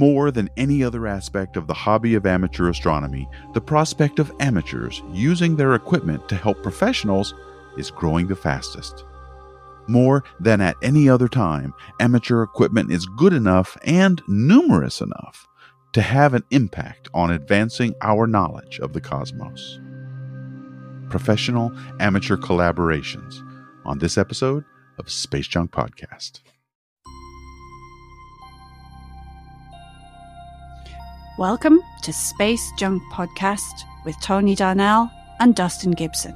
More than any other aspect of the hobby of amateur astronomy, the prospect of amateurs using their equipment to help professionals is growing the fastest. More than at any other time, amateur equipment is good enough and numerous enough to have an impact on advancing our knowledge of the cosmos. Professional amateur collaborations on this episode of Space Junk Podcast. Welcome to Space Junk Podcast with Tony Darnell and Dustin Gibson.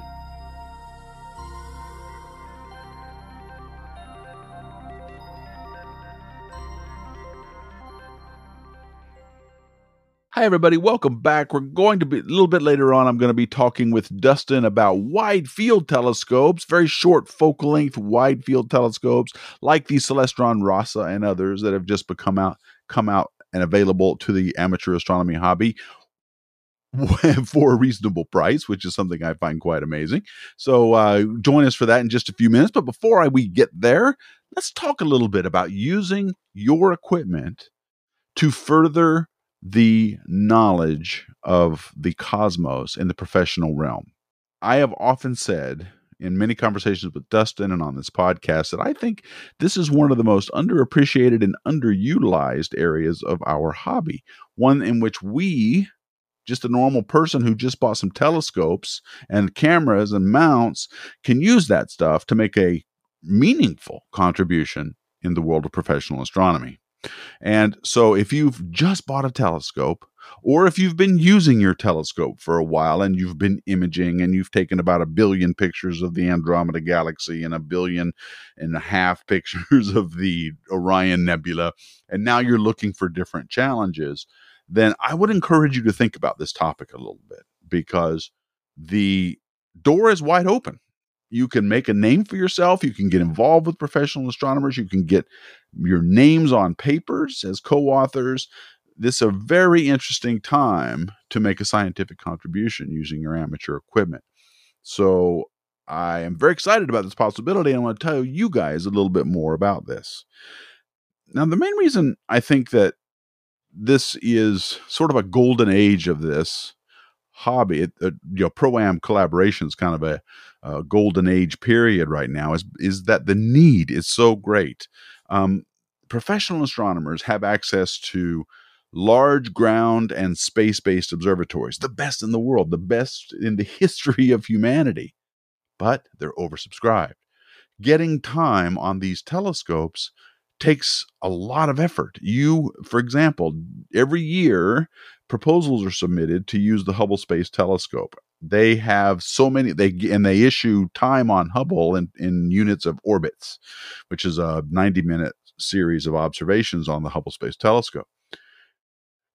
Hi, everybody. Welcome back. We're going to be a little bit later on. I'm going to be talking with Dustin about wide field telescopes, very short focal length wide field telescopes like the Celestron Rasa and others that have just become out, come out and available to the amateur astronomy hobby for a reasonable price, which is something I find quite amazing. So uh, join us for that in just a few minutes. But before I, we get there, let's talk a little bit about using your equipment to further the knowledge of the cosmos in the professional realm. I have often said in many conversations with Dustin and on this podcast that I think this is one of the most underappreciated and underutilized areas of our hobby. One in which we, just a normal person who just bought some telescopes and cameras and mounts, can use that stuff to make a meaningful contribution in the world of professional astronomy. And so, if you've just bought a telescope, or if you've been using your telescope for a while and you've been imaging and you've taken about a billion pictures of the Andromeda Galaxy and a billion and a half pictures of the Orion Nebula, and now you're looking for different challenges, then I would encourage you to think about this topic a little bit because the door is wide open you can make a name for yourself. You can get involved with professional astronomers. You can get your names on papers as co authors. This is a very interesting time to make a scientific contribution using your amateur equipment. So, I am very excited about this possibility. And I want to tell you guys a little bit more about this. Now, the main reason I think that this is sort of a golden age of this hobby, it, uh, you know, pro am collaboration is kind of a, a, golden age period right now. Is is that the need is so great? Um, professional astronomers have access to large ground and space based observatories, the best in the world, the best in the history of humanity, but they're oversubscribed. Getting time on these telescopes takes a lot of effort. You, for example, every year proposals are submitted to use the Hubble Space Telescope. They have so many they and they issue time on Hubble in, in units of orbits, which is a 90 minute series of observations on the Hubble Space Telescope.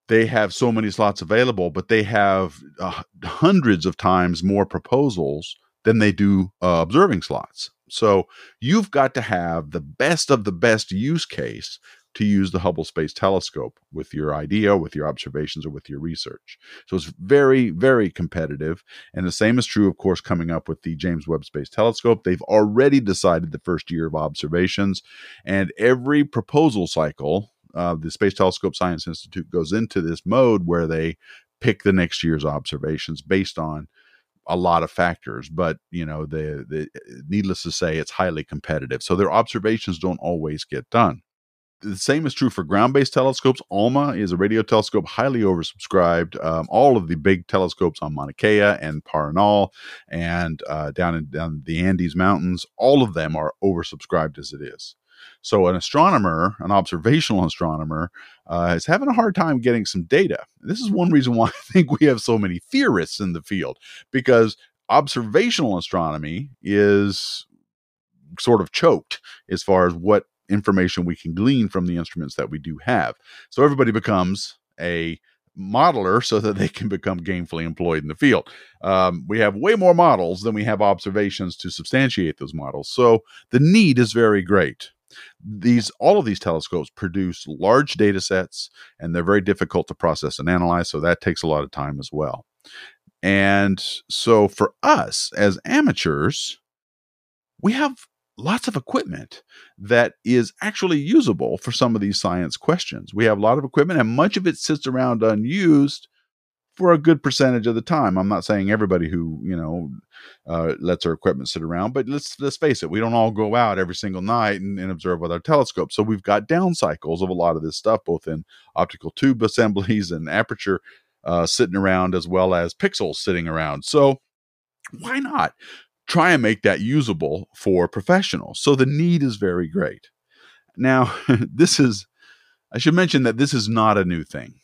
They have so many slots available, but they have uh, hundreds of times more proposals than they do uh, observing slots. So you've got to have the best of the best use case to use the Hubble Space Telescope with your idea, with your observations, or with your research. So it's very, very competitive. And the same is true, of course, coming up with the James Webb Space Telescope. They've already decided the first year of observations, and every proposal cycle, uh, the Space Telescope Science Institute goes into this mode where they pick the next year's observations based on a lot of factors, but you know, the, the needless to say, it's highly competitive. So their observations don't always get done. The same is true for ground based telescopes. ALMA is a radio telescope highly oversubscribed. Um, all of the big telescopes on Mauna Kea and Paranal and uh, down in down the Andes Mountains, all of them are oversubscribed as it is. So, an astronomer, an observational astronomer, uh, is having a hard time getting some data. This is one reason why I think we have so many theorists in the field because observational astronomy is sort of choked as far as what information we can glean from the instruments that we do have. So everybody becomes a modeler so that they can become gainfully employed in the field. Um, we have way more models than we have observations to substantiate those models. So the need is very great. These all of these telescopes produce large data sets and they're very difficult to process and analyze, so that takes a lot of time as well. And so for us as amateurs, we have lots of equipment that is actually usable for some of these science questions. We have a lot of equipment, and much of it sits around unused for a good percentage of the time. I'm not saying everybody who you know uh, lets our equipment sit around, but let's let's face it, we don't all go out every single night and, and observe with our telescope. So we've got down cycles of a lot of this stuff, both in optical tube assemblies and aperture uh, sitting around, as well as pixels sitting around. So why not try and make that usable for professionals? So the need is very great. Now, this is I should mention that this is not a new thing.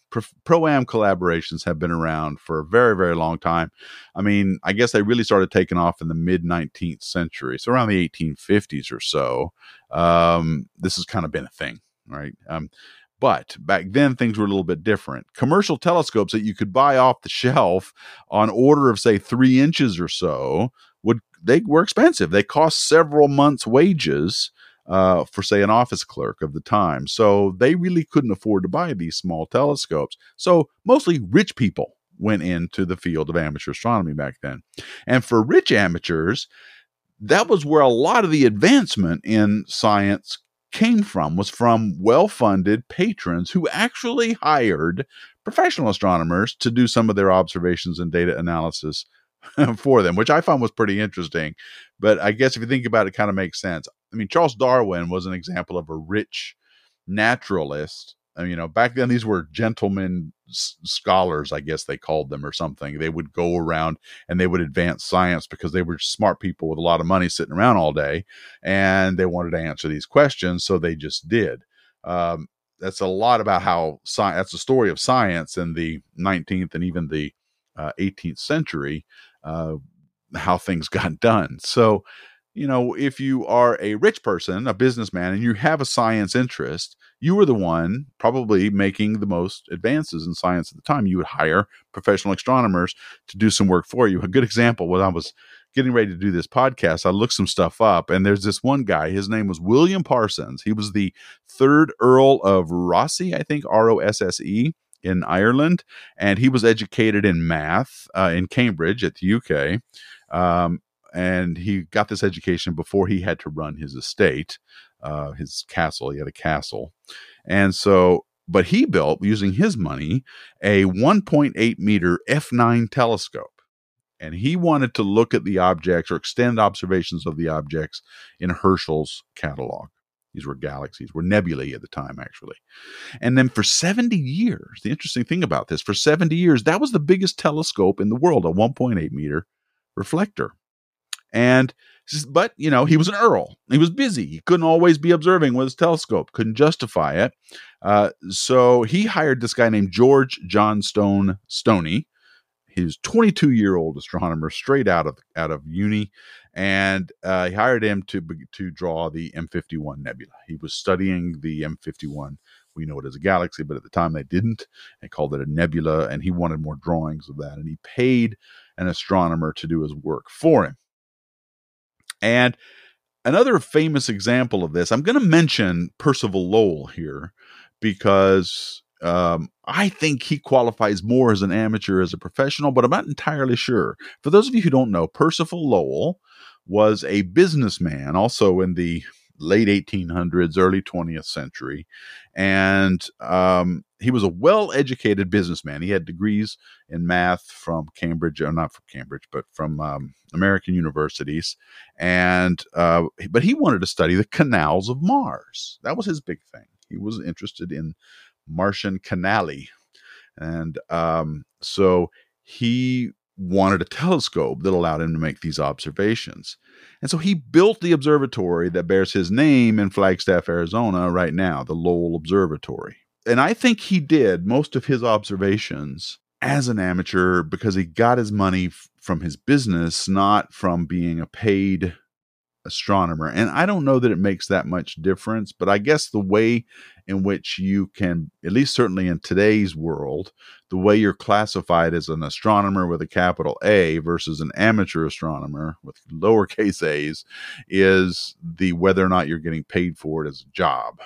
Pro am collaborations have been around for a very, very long time. I mean, I guess they really started taking off in the mid 19th century. So around the 1850s or so, um, this has kind of been a thing, right? Um, but back then, things were a little bit different. Commercial telescopes that you could buy off the shelf on order of, say, three inches or so would they were expensive. They cost several months' wages uh, for, say, an office clerk of the time. So they really couldn't afford to buy these small telescopes. So mostly rich people went into the field of amateur astronomy back then. And for rich amateurs, that was where a lot of the advancement in science came from was from well-funded patrons who actually hired professional astronomers to do some of their observations and data analysis for them, which I found was pretty interesting. But I guess if you think about it, it kind of makes sense. I mean, Charles Darwin was an example of a rich naturalist. You know, back then these were gentlemen s- scholars, I guess they called them or something. They would go around and they would advance science because they were smart people with a lot of money sitting around all day and they wanted to answer these questions. So they just did. Um, that's a lot about how science, that's the story of science in the 19th and even the uh, 18th century, uh, how things got done. So, you know, if you are a rich person, a businessman, and you have a science interest, you were the one probably making the most advances in science at the time. You would hire professional astronomers to do some work for you. A good example when I was getting ready to do this podcast, I looked some stuff up, and there's this one guy. His name was William Parsons. He was the third Earl of Rosse, I think, R O S S E in Ireland, and he was educated in math uh, in Cambridge at the UK. Um, and he got this education before he had to run his estate, uh, his castle. He had a castle, and so, but he built using his money a 1.8 meter f9 telescope, and he wanted to look at the objects or extend observations of the objects in Herschel's catalog. These were galaxies, were nebulae at the time, actually. And then for 70 years, the interesting thing about this, for 70 years, that was the biggest telescope in the world, a 1.8 meter reflector. And but you know he was an earl. He was busy. He couldn't always be observing with his telescope. Couldn't justify it. Uh, so he hired this guy named George Johnstone Stoney. Was 22 year old astronomer, straight out of out of uni, and uh, he hired him to to draw the M51 nebula. He was studying the M51. We know it as a galaxy, but at the time they didn't. They called it a nebula, and he wanted more drawings of that. And he paid an astronomer to do his work for him. And another famous example of this, I'm going to mention Percival Lowell here because um, I think he qualifies more as an amateur as a professional, but I'm not entirely sure. For those of you who don't know, Percival Lowell was a businessman also in the late 1800s, early 20th century. And um, he was a well educated businessman. He had degrees in math from Cambridge, or not from Cambridge, but from um, American universities. And, uh, but he wanted to study the canals of Mars. That was his big thing. He was interested in Martian canali. And um, so he wanted a telescope that allowed him to make these observations. And so he built the observatory that bears his name in Flagstaff, Arizona, right now, the Lowell Observatory. And I think he did most of his observations as an amateur because he got his money f- from his business, not from being a paid astronomer. And I don't know that it makes that much difference, but I guess the way in which you can, at least certainly in today's world, the way you're classified as an astronomer with a capital A versus an amateur astronomer with lowercase a's is the whether or not you're getting paid for it as a job.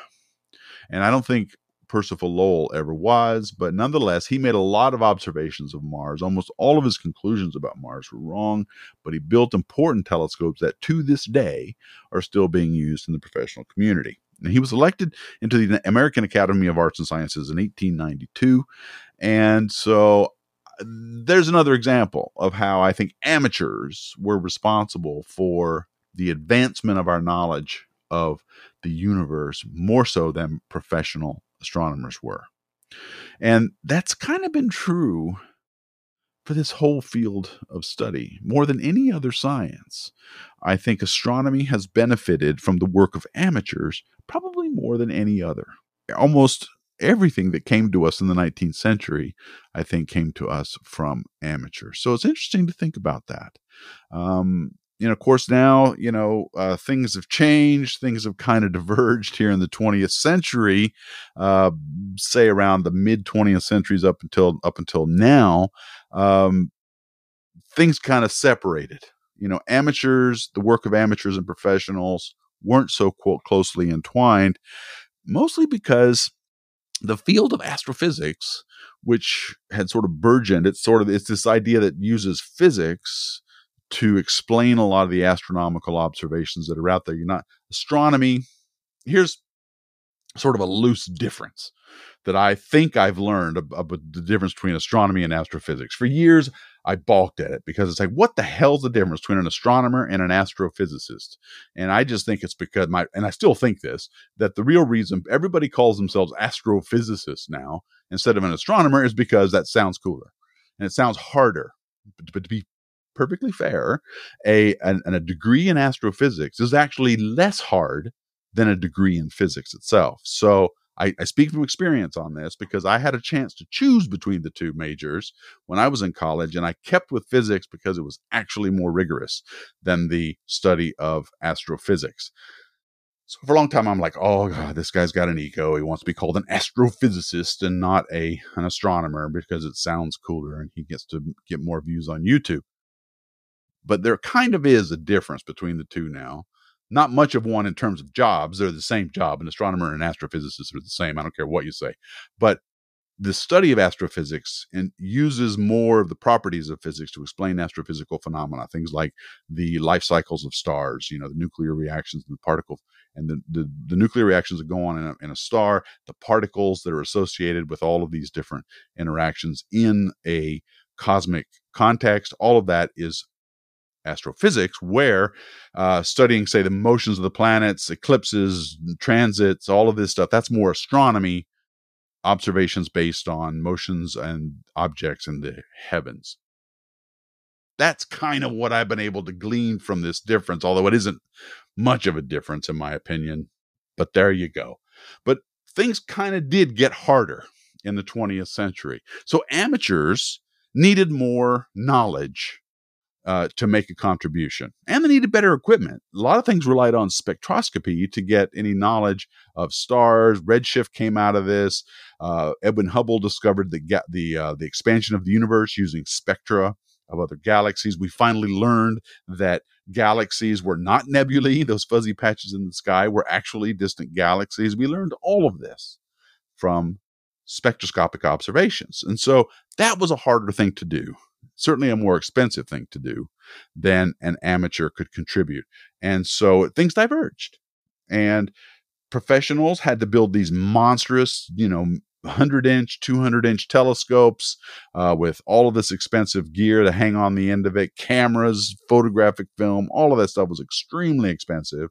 And I don't think Percival Lowell ever was, but nonetheless, he made a lot of observations of Mars. Almost all of his conclusions about Mars were wrong, but he built important telescopes that to this day are still being used in the professional community. And he was elected into the American Academy of Arts and Sciences in 1892. And so uh, there's another example of how I think amateurs were responsible for the advancement of our knowledge of the universe more so than professional astronomers were. And that's kind of been true for this whole field of study. More than any other science, I think astronomy has benefited from the work of amateurs probably more than any other. Almost everything that came to us in the 19th century, I think, came to us from amateurs. So it's interesting to think about that. Um, you know, of course, now, you know, uh, things have changed. Things have kind of diverged here in the 20th century, uh, say around the mid 20th centuries up until up until now. Um, things kind of separated. You know, amateurs, the work of amateurs and professionals weren't so quote closely entwined, mostly because the field of astrophysics, which had sort of burgeoned, it's sort of it's this idea that uses physics to explain a lot of the astronomical observations that are out there. You're not astronomy. Here's sort of a loose difference that I think I've learned about the difference between astronomy and astrophysics. For years, I balked at it because it's like, what the hell's the difference between an astronomer and an astrophysicist? And I just think it's because my, and I still think this, that the real reason everybody calls themselves astrophysicists now instead of an astronomer is because that sounds cooler and it sounds harder. To be perfectly fair, a, an, a degree in astrophysics is actually less hard than a degree in physics itself. So I, I, speak from experience on this because I had a chance to choose between the two majors when I was in college, and I kept with physics because it was actually more rigorous than the study of astrophysics. So for a long time, I'm like, oh god, this guy's got an ego. He wants to be called an astrophysicist and not a an astronomer because it sounds cooler, and he gets to get more views on YouTube but there kind of is a difference between the two now. Not much of one in terms of jobs. They're the same job. An astronomer and an astrophysicist are the same. I don't care what you say. But the study of astrophysics and uses more of the properties of physics to explain astrophysical phenomena, things like the life cycles of stars, you know, the nuclear reactions and the particle and the, the, the nuclear reactions that go on in a, in a star, the particles that are associated with all of these different interactions in a cosmic context. All of that is astrophysics, where uh, studying, say, the motions of the planets, eclipses, transits, all of this stuff, that's more astronomy observations based on motions and objects in the heavens. That's kind of what I've been able to glean from this difference, although it isn't much of a difference, in my opinion. But there you go. But things kind of did get harder in the 20th century. So amateurs needed more knowledge uh, to make a contribution. And they needed better equipment. A lot of things relied on spectroscopy to get any knowledge of stars. Redshift came out of this. Uh, Edwin Hubble discovered the the uh, the expansion of the universe using spectra of other galaxies. We finally learned that galaxies were not nebulae; those fuzzy patches in the sky were actually distant galaxies. We learned all of this from spectroscopic observations, and so that was a harder thing to do certainly a more expensive thing to do than an amateur could contribute. And so things diverged. And professionals had to build these monstrous, you know, 100 inch, 200 inch telescopes uh, with all of this expensive gear to hang on the end of it, cameras, photographic film, all of that stuff was extremely expensive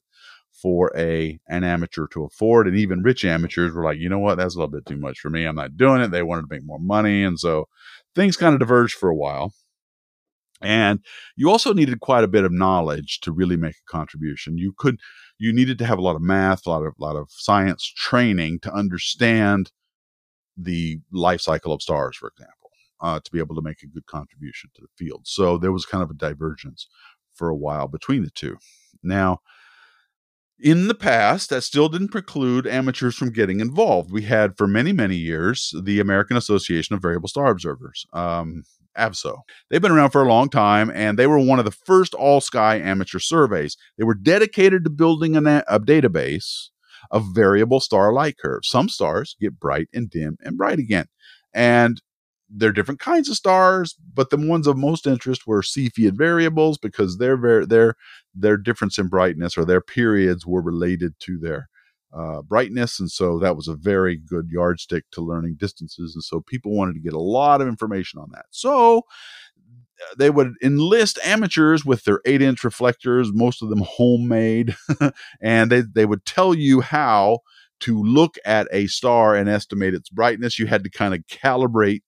for a an amateur to afford. And even rich amateurs were like you know what? That's a little bit too much for me. I'm not doing it. They wanted to make more money. And so things kind of diverged for a while. And you also needed quite a bit of knowledge to really make a contribution. You could, you needed to have a lot of math, a lot of, lot of science training to understand the life cycle of stars, for example, uh, to be able to make a good contribution to the field. So there was kind of a divergence for a while between the two. Now, in the past, that still didn't preclude amateurs from getting involved. We had for many, many years the American Association of Variable Star Observers, um, AVSO. They've been around for a long time, and they were one of the first all sky amateur surveys. They were dedicated to building a, a database of variable star light curves. Some stars get bright and dim and bright again. And they're different kinds of stars, but the ones of most interest were Cepheid variables because their their their difference in brightness or their periods were related to their uh, brightness, and so that was a very good yardstick to learning distances. And so people wanted to get a lot of information on that. So they would enlist amateurs with their eight inch reflectors, most of them homemade, and they, they would tell you how to look at a star and estimate its brightness. You had to kind of calibrate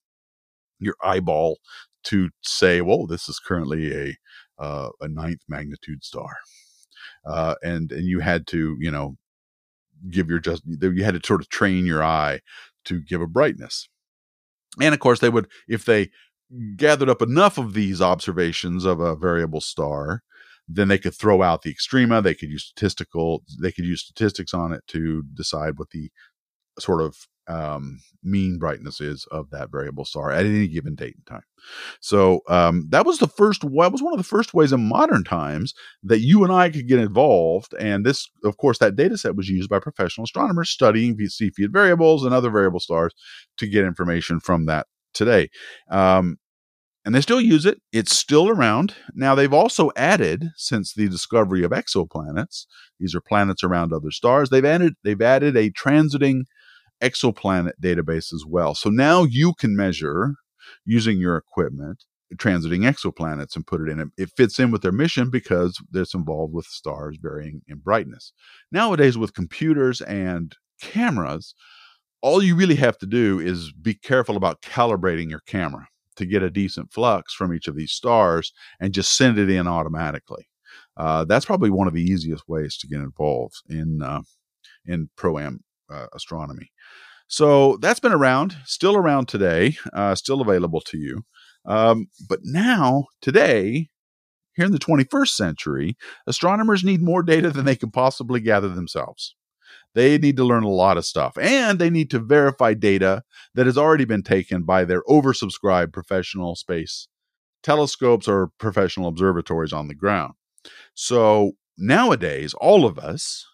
your eyeball to say, "Whoa, this is currently a uh, a ninth magnitude star," uh, and and you had to, you know, give your just you had to sort of train your eye to give a brightness. And of course, they would if they gathered up enough of these observations of a variable star, then they could throw out the extrema. They could use statistical, they could use statistics on it to decide what the sort of um, mean brightness is of that variable star at any given date and time. So um, that was the first. That was one of the first ways in modern times that you and I could get involved. And this, of course, that data set was used by professional astronomers studying Cepheid variables and other variable stars to get information from that today. Um, and they still use it. It's still around. Now, they've also added, since the discovery of exoplanets, these are planets around other stars, they've added, they've added a transiting exoplanet database as well. So now you can measure using your equipment transiting exoplanets and put it in. It, it fits in with their mission because it's involved with stars varying in brightness. Nowadays, with computers and cameras, all you really have to do is be careful about calibrating your camera to get a decent flux from each of these stars and just send it in automatically. Uh, that's probably one of the easiest ways to get involved in uh, in pro am uh, astronomy. So that's been around, still around today, uh, still available to you. Um, but now, today, here in the 21st century, astronomers need more data than they can possibly gather themselves. They need to learn a lot of stuff and they need to verify data that has already been taken by their oversubscribed professional space telescopes or professional observatories on the ground. So nowadays, all of us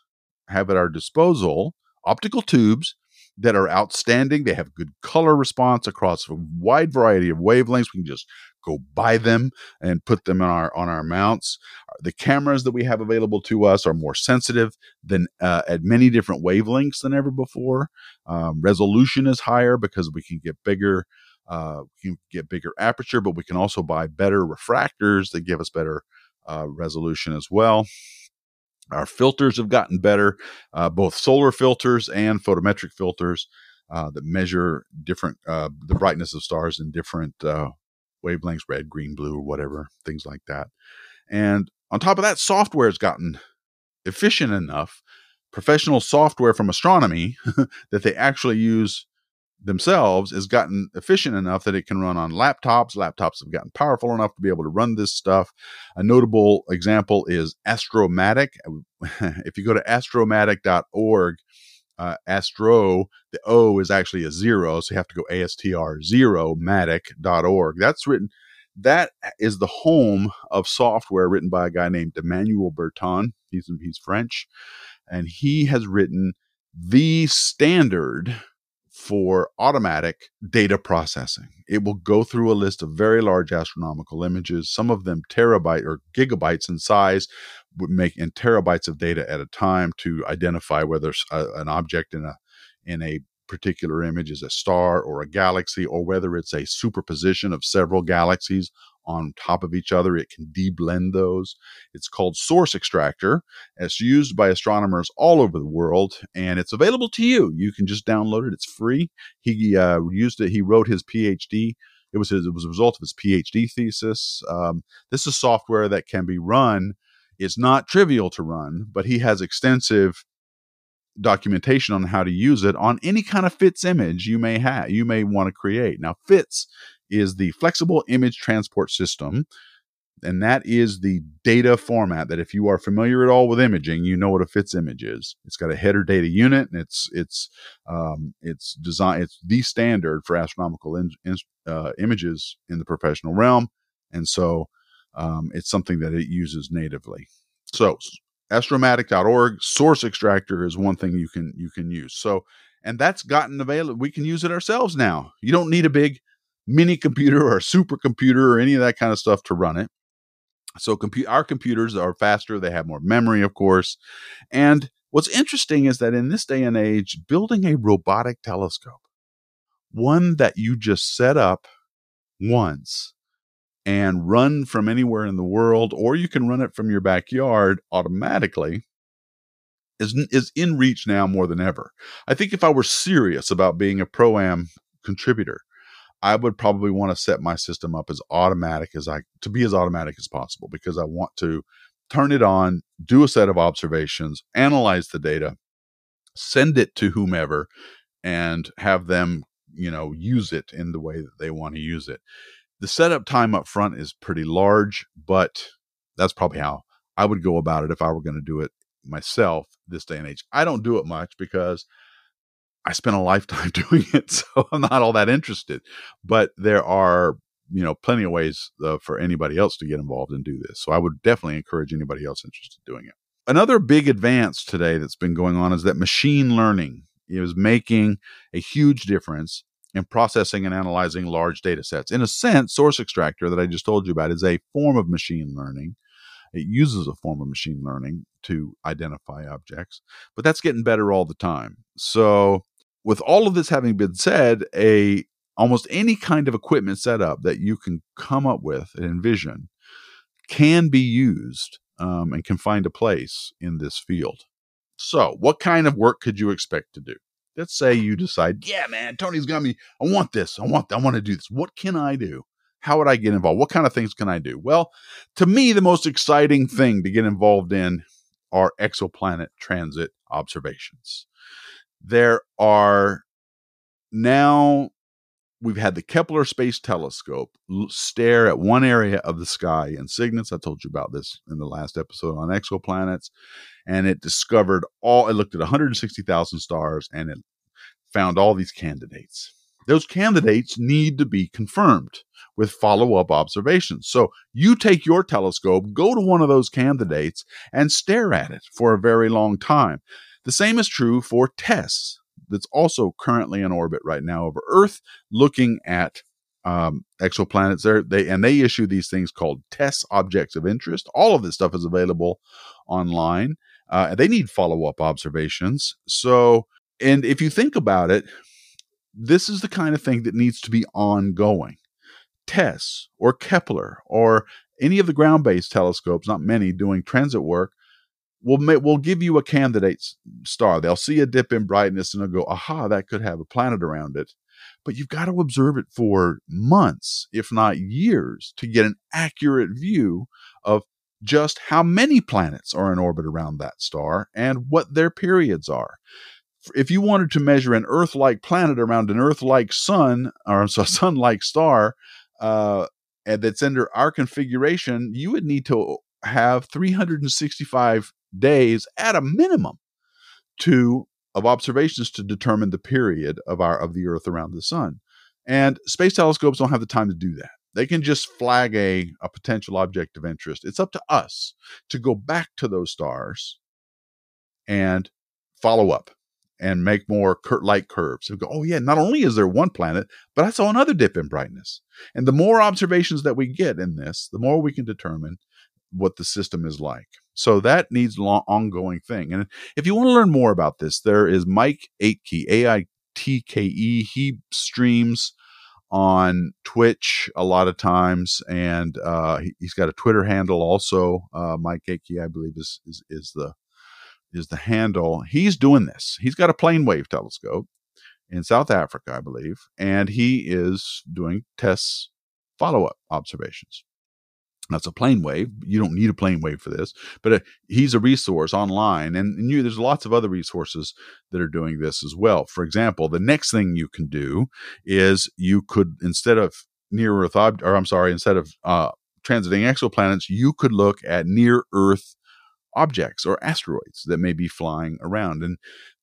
have at our disposal optical tubes that are outstanding. They have good color response across a wide variety of wavelengths. We can just go buy them and put them on our on our mounts. The cameras that we have available to us are more sensitive than uh, at many different wavelengths than ever before. Um, resolution is higher because we can get bigger. Uh, we can get bigger aperture, but we can also buy better refractors that give us better uh, resolution as well. Our filters have gotten better, uh, both solar filters and photometric filters uh, that measure different uh, the brightness of stars in different uh, wavelengths, red, green, blue, or whatever, things like that. And on top of that, software has gotten efficient enough, professional software from astronomy that they actually use themselves has gotten efficient enough that it can run on laptops. Laptops have gotten powerful enough to be able to run this stuff. A notable example is Astromatic. if you go to astromatic.org, uh, Astro, the O is actually a zero, so you have to go ASTR zero matic.org. That's written, that is the home of software written by a guy named Emmanuel Bertin. He's, he's French, and he has written the standard for automatic data processing. It will go through a list of very large astronomical images, some of them terabyte or gigabytes in size, would make in terabytes of data at a time to identify whether a, uh, an object in a in a particular image is a star or a galaxy or whether it's a superposition of several galaxies on top of each other. It can deblend those. It's called Source Extractor. It's used by astronomers all over the world, and it's available to you. You can just download it. It's free. He uh, used it. He wrote his PhD. It was his, it was a result of his PhD thesis. Um, this is software that can be run. It's not trivial to run, but he has extensive documentation on how to use it on any kind of FITS image you may have you may want to create. Now FITS is the flexible image transport system. And that is the data format that if you are familiar at all with imaging, you know what a FITS image is. It's got a header data unit and it's, it's, um, it's design, it's the standard for astronomical in, in, uh, images in the professional realm. And so, um, it's something that it uses natively. So astromatic.org source extractor is one thing you can you can use. So and that's gotten available. We can use it ourselves now. You don't need a big mini computer or supercomputer or any of that kind of stuff to run it. So compu- our computers are faster. They have more memory, of course. And what's interesting is that in this day and age, building a robotic telescope, one that you just set up once and run from anywhere in the world, or you can run it from your backyard automatically, is, is in reach now more than ever. I think if I were serious about being a pro am contributor, I would probably want to set my system up as automatic as I to be as automatic as possible because I want to turn it on, do a set of observations, analyze the data, send it to whomever, and have them, you know, use it in the way that they want to use it. The setup time up front is pretty large, but that's probably how I would go about it if I were going to do it myself this day and age. I don't do it much because I spent a lifetime doing it, so I'm not all that interested. But there are, you know, plenty of ways uh, for anybody else to get involved and do this. So I would definitely encourage anybody else interested in doing it. Another big advance today that's been going on is that machine learning is making a huge difference in processing and analyzing large data sets. In a sense, Source Extractor that I just told you about is a form of machine learning. It uses a form of machine learning to identify objects, but that's getting better all the time. So, with all of this having been said, a almost any kind of equipment setup that you can come up with and envision can be used um, and can find a place in this field. So, what kind of work could you expect to do? Let's say you decide, yeah, man, Tony's got me. I want this. I want. I want to do this. What can I do? How would I get involved? What kind of things can I do? Well, to me, the most exciting thing to get involved in are exoplanet transit observations. There are now we've had the Kepler Space Telescope stare at one area of the sky in Cygnus. I told you about this in the last episode on exoplanets. And it discovered all, it looked at 160,000 stars and it found all these candidates. Those candidates need to be confirmed with follow up observations. So you take your telescope, go to one of those candidates, and stare at it for a very long time. The same is true for TESS, that's also currently in orbit right now over Earth, looking at um, exoplanets. There, they and they issue these things called TESS objects of interest. All of this stuff is available online. Uh, they need follow up observations. So, and if you think about it, this is the kind of thing that needs to be ongoing. TESS or Kepler or any of the ground based telescopes, not many, doing transit work, will we'll give you a candidate star. They'll see a dip in brightness and they'll go, aha, that could have a planet around it. But you've got to observe it for months, if not years, to get an accurate view of just how many planets are in orbit around that star and what their periods are. If you wanted to measure an Earth like planet around an Earth like sun or a sun like star, uh, that's under our configuration, you would need to have 365 days at a minimum to of observations to determine the period of our of the earth around the sun and space telescopes don't have the time to do that they can just flag a, a potential object of interest it's up to us to go back to those stars and follow up and make more light curves. And go, oh yeah, not only is there one planet, but I saw another dip in brightness. And the more observations that we get in this, the more we can determine what the system is like. So that needs long, ongoing thing. And if you want to learn more about this, there is Mike Aitkey, A I T K E. He streams on Twitch a lot of times, and uh, he, has got a Twitter handle also. Uh, Mike Aitkey, I believe, is, is is the is the handle. He's doing this. He's got a Planewave telescope in South Africa, I believe, and he is doing TESS, follow up observations. That's a Planewave. You don't need a Planewave for this, but uh, he's a resource online, and, and you, there's lots of other resources that are doing this as well. For example, the next thing you can do is you could instead of near Earth ob- or I'm sorry, instead of uh, transiting exoplanets, you could look at near Earth objects or asteroids that may be flying around, and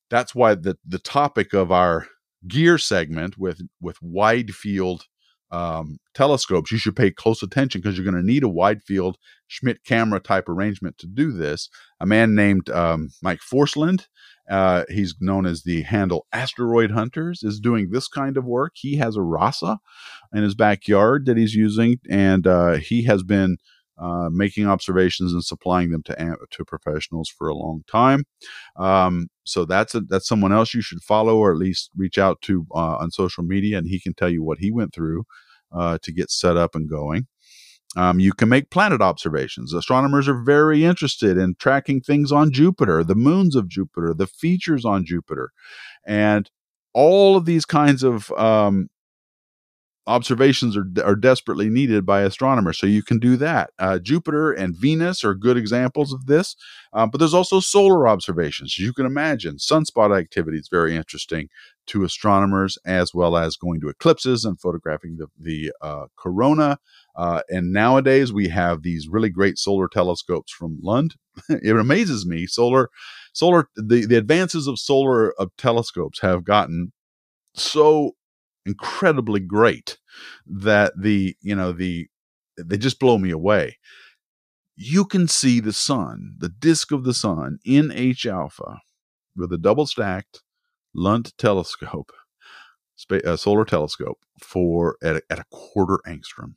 that's why the the topic of our gear segment with with wide field um, telescopes, you should pay close attention because you're going to need a wide field Schmidt camera type arrangement to do this. A man named um, Mike Forsland, uh, he's known as the handle Asteroid Hunters, is doing this kind of work. He has a RASA in his backyard that he's using, and uh, he has been uh, making observations and supplying them to to professionals for a long time. Um, so that's a, that's someone else you should follow or at least reach out to uh, on social media, and he can tell you what he went through uh, to get set up and going. Um, you can make planet observations. Astronomers are very interested in tracking things on Jupiter, the moons of Jupiter, the features on Jupiter, and all of these kinds of um, observations are, are desperately needed by astronomers. So you can do that. Uh, Jupiter and Venus are good examples of this, uh, but there's also solar observations. You can imagine sunspot activity is very interesting to astronomers, as well as going to eclipses and photographing the, the uh, corona. Uh, and nowadays we have these really great solar telescopes from Lunt. it amazes me. Solar, solar, the, the advances of solar of telescopes have gotten so incredibly great that the you know the they just blow me away you can see the sun the disk of the sun in h alpha with a double stacked lunt telescope uh, solar telescope for at a, at a quarter angstrom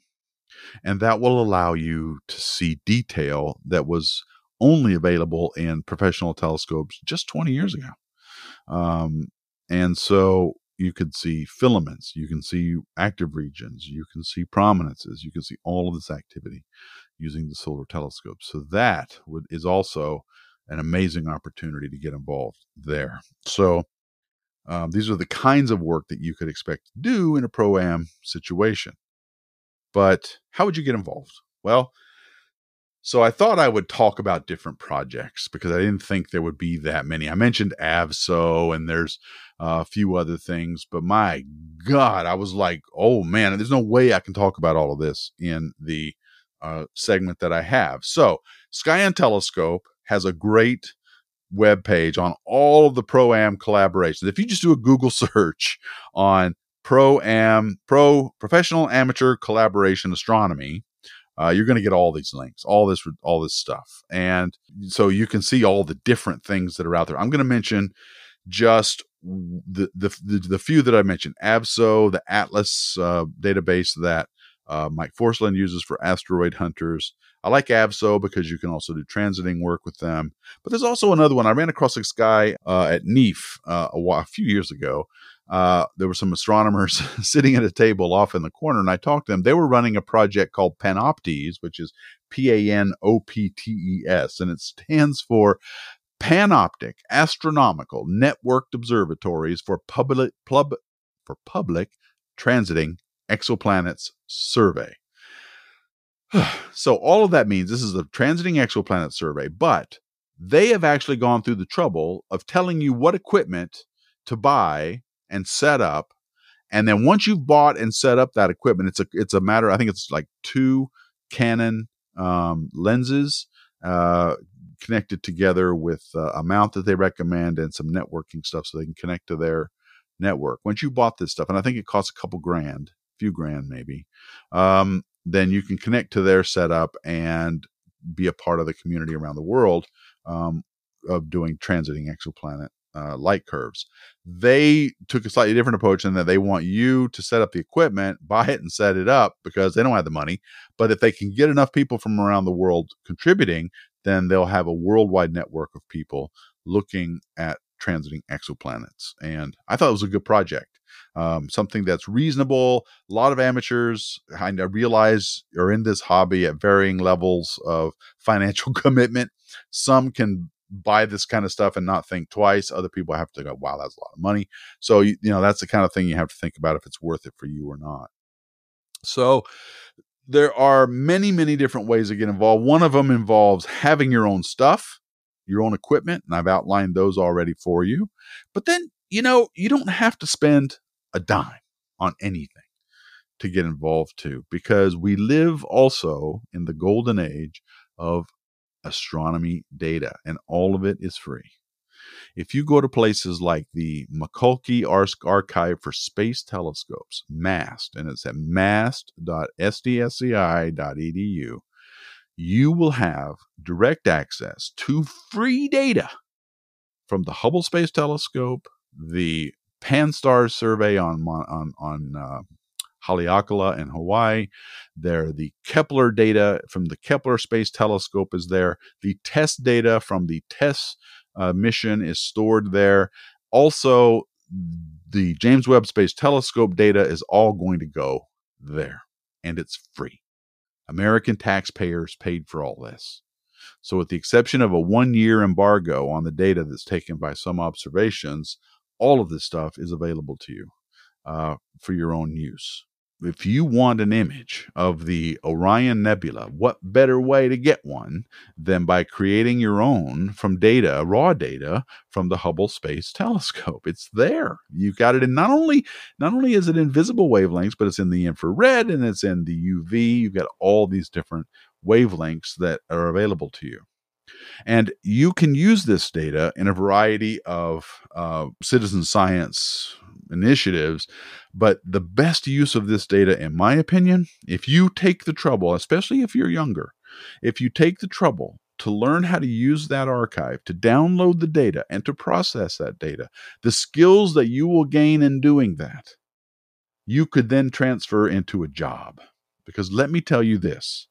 and that will allow you to see detail that was only available in professional telescopes just 20 years ago um, and so you can see filaments, you can see active regions, you can see prominences, you can see all of this activity using the solar telescope. So that would, is also an amazing opportunity to get involved there. So um, these are the kinds of work that you could expect to do in a pro am situation. But how would you get involved? Well, so I thought I would talk about different projects because I didn't think there would be that many. I mentioned AVSO and there's uh, a few other things, but my God, I was like, oh man, there's no way I can talk about all of this in the uh, segment that I have. So Sky & Telescope has a great web page on all of the pro am collaborations. If you just do a Google search on pro am pro professional amateur collaboration astronomy uh, you're going to get all these links, all this, all this stuff, and so you can see all the different things that are out there. I'm going to mention just the, the the, the few that I mentioned: AVSO, the Atlas uh, database that uh, Mike Forsland uses for asteroid hunters. I like AVSO because you can also do transiting work with them. But there's also another one. I ran across this guy uh, at NEAF uh, a, while, a few years ago uh, there were some astronomers sitting at a table off in the corner, and I talked to them. They were running a project called Panoptes, which is P A N O P T E S, and it stands for Panoptic Astronomical Networked Observatories for Public Pub, for Public Transiting Exoplanets Survey. so all of that means this is a transiting exoplanet survey, but they have actually gone through the trouble of telling you what equipment to buy and set up. And then once you've bought and set up that equipment, it's a it's a matter. I think it's like two Canon um, lenses uh, connected together with uh, a mount that they recommend and some networking stuff so they can connect to their network. Once you bought this stuff, and I think it costs a couple grand, few grand maybe, um, then you can connect to their setup and be a part of the community around the world um, of doing transiting exoplanet uh, light curves. They took a slightly different approach in that they want you to set up the equipment, buy it, and set it up because they don't have the money. But if they can get enough people from around the world contributing, then they'll have a worldwide network of people looking at transiting exoplanets. And I thought it was a good project. Um, something that's reasonable. A lot of amateurs, I realize, are in this hobby at varying levels of financial commitment. Some can buy this kind of stuff and not think twice. Other people have to go, wow, that's a lot of money. So, you, you know, that's the kind of thing you have to think about if it's worth it for you or not. So, there are many, many different ways to get involved. One of them involves having your own stuff, your own equipment, and I've outlined those already for you. But then, you know, you don't have to spend a dime on anything to get involved too, because we live also in the golden age of astronomy data, and all of it is free. If you go to places like the Mikulski Archive for Space Telescopes, MAST, and it's at mast.stsci.edu, you will have direct access to free data from the Hubble Space Telescope, the Pan-STARRS survey on on on uh, Haleakala in Hawaii. There, the Kepler data from the Kepler Space Telescope is there. The TESS data from the TESS uh, mission is stored there. Also, the James Webb Space Telescope data is all going to go there, and it's free. American taxpayers paid for all this. So, with the exception of a one year embargo on the data that's taken by some observations, all of this stuff is available to you uh, for your own use if you want an image of the Orion Nebula, what better way to get one than by creating your own from data, raw data from the Hubble Space Telescope? It's there. You've got it in not only not only is it in visible wavelengths, but it's in the infrared and it's in the UV. You've got all these different wavelengths that are available to you. And you can use this data in a variety of uh, citizen science initiatives. But the best use of this data, in my opinion, if you take the trouble, especially if you're younger, if you take the trouble to learn how to use that archive, to download the data, and to process that data, the skills that you will gain in doing that, you could then transfer into a job. Because let me tell you this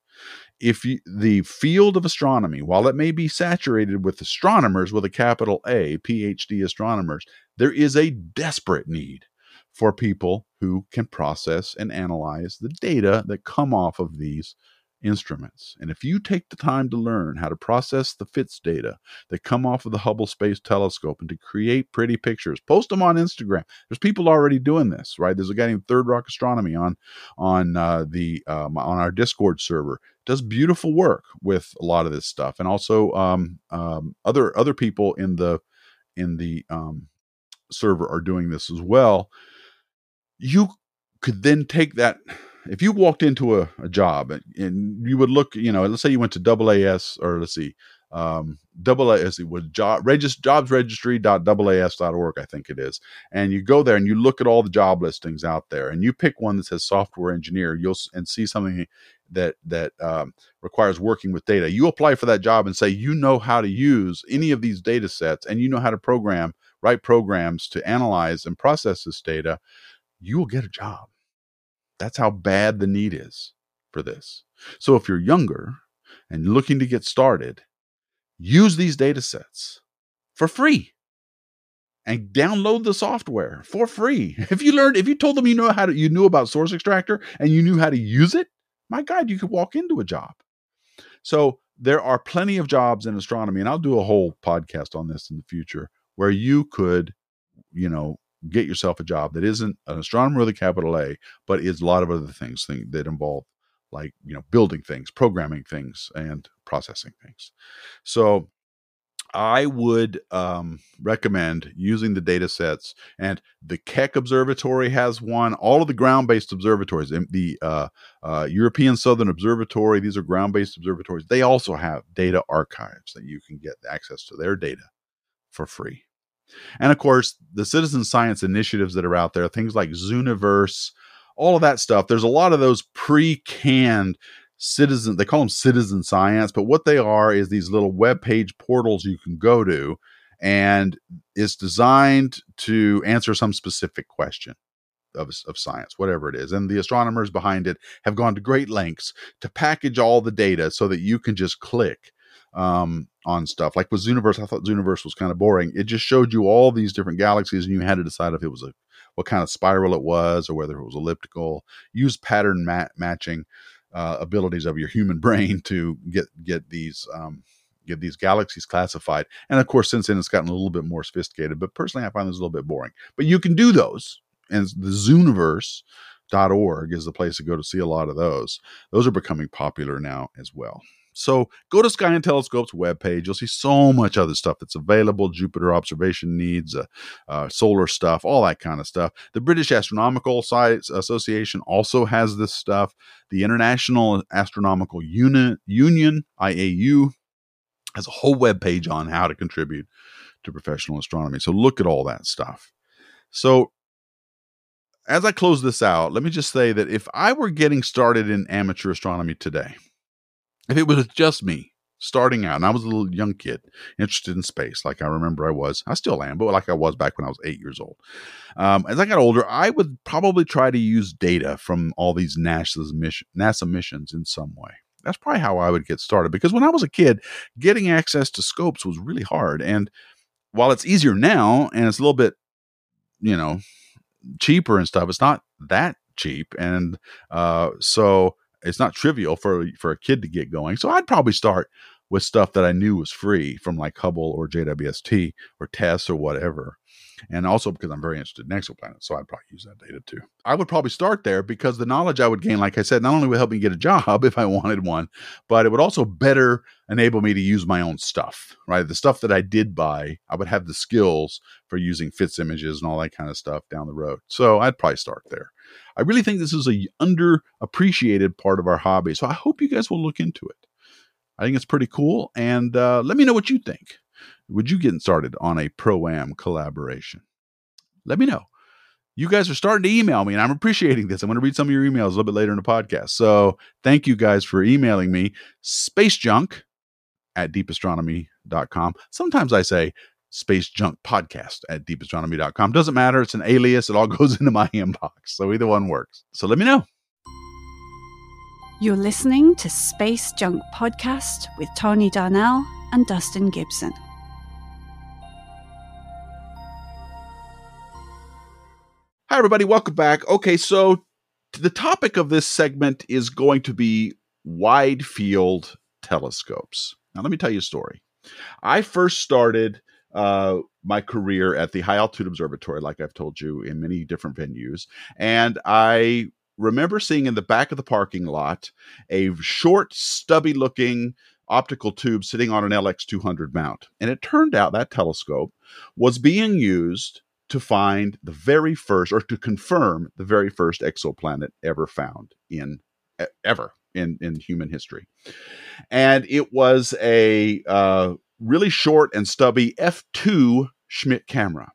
if you, the field of astronomy, while it may be saturated with astronomers with a capital A, PhD astronomers, there is a desperate need for people who can process and analyze the data that come off of these instruments. And if you take the time to learn how to process the FITS data that come off of the Hubble Space Telescope and to create pretty pictures, post them on Instagram. There's people already doing this, right? There's a guy named Third Rock Astronomy on on uh, the um, on our Discord server. Does beautiful work with a lot of this stuff, and also um, um, other other people in the in the um, server are doing this as well. You could then take that if you walked into a, a job and, and, you would look, you know, let's say you went to AAS or let's see, um, double A with job regist, jobsregistry.aas.org, I think it is. And you go there and you look at all the job listings out there and you pick one that says software engineer, you'll and see something that that um, requires working with data. You apply for that job and say you know how to use any of these data sets and you know how to program, write programs to analyze and process this data, you will get a job that's how bad the need is for this. So if you're younger and looking to get started, use these data sets for free and download the software for free. If you learned, if you told them you know how to, you knew about Source Extractor and you knew how to use it, my God, you could walk into a job. So there are plenty of jobs in astronomy, and I'll do a whole podcast on this in the future where you could, you know, get yourself a job that isn't an astronomer with a capital A, but is a lot of other things thing, that involve like you know building things, programming things, and processing things. So I would um, recommend using the data sets, and the Keck Observatory has one. All of the ground-based observatories, the uh, uh, European Southern Observatory, these are ground-based observatories. They also have data archives that you can get access to their data for free. And of course, the citizen science initiatives that are out there, things like Zooniverse, all of that stuff. There's a lot of those pre-canned citizen they call them citizen science, but what they are is these little web page portals you can go to and it's designed to answer some specific question. Of, of science, whatever it is. And the astronomers behind it have gone to great lengths to package all the data so that you can just click um, on stuff. Like with Zooniverse, I thought Zooniverse was kind of boring. It just showed you all these different galaxies, and you had to decide if it was a what kind of spiral it was, or whether it was elliptical. Use pattern mat- matching uh, abilities of your human brain to get get these. Um, get these galaxies classified. And of course, since then it's gotten a little bit more sophisticated, but personally I find this a little bit boring. But you can do those. And the Zooniverse.org is the place to go to see a lot of those. Those are becoming popular now as well. So go to Sky and Telescope's webpage. You'll see so much other stuff that's available Jupiter observation needs, uh, uh, solar stuff, all that kind of stuff. The British Astronomical Science Association also has this stuff. The International Astronomical Uni- Union, IAU, has a whole web page on how to contribute to professional astronomy. So look at all that stuff. So as I close this out, let me just say that if I were getting started in amateur astronomy today, if it was just me starting out and I was a little young kid interested in space, like I remember I was, I still am, but like I was back when I was eight years old. Um, as I got older, I would probably try to use data from all these NASA's mission, NASA missions in some way. That's probably how I would get started because when I was a kid, getting access to scopes was really hard. And while it's easier now and it's a little bit, you know, cheaper and stuff, it's not that cheap. And uh, so it's not trivial for for a kid to get going. So I'd probably start with stuff that I knew was free from like Hubble or JWST or TESS or whatever. And also because I'm very interested in exoplanets, so I'd probably use that data too. I would probably start there because the knowledge I would gain, like I said, not only would help me get a job if I wanted one, but it would also better enable me to use my own stuff, right? The stuff that I did buy, I would have the skills for using FITS images and all that kind of stuff down the road. So I'd probably start there. I really think this is a underappreciated part of our hobby. So I hope you guys will look into it. I think it's pretty cool. And uh, let me know what you think. Would you get started on a pro am collaboration? Let me know. You guys are starting to email me, and I'm appreciating this. I'm going to read some of your emails a little bit later in the podcast. So thank you guys for emailing me. Space junk at deepastronomy.com. Sometimes I say space junk podcast at deepastronomy.com. Doesn't matter. It's an alias. It all goes into my inbox. So either one works. So let me know. You're listening to Space Junk Podcast with Tony Darnell and Dustin Gibson. Hi, everybody. Welcome back. Okay, so the topic of this segment is going to be wide field telescopes. Now, let me tell you a story. I first started uh, my career at the High Altitude Observatory, like I've told you, in many different venues. And I remember seeing in the back of the parking lot a short, stubby looking optical tube sitting on an LX200 mount. And it turned out that telescope was being used to find the very first or to confirm the very first exoplanet ever found in ever in in human history and it was a uh, really short and stubby f2 schmidt camera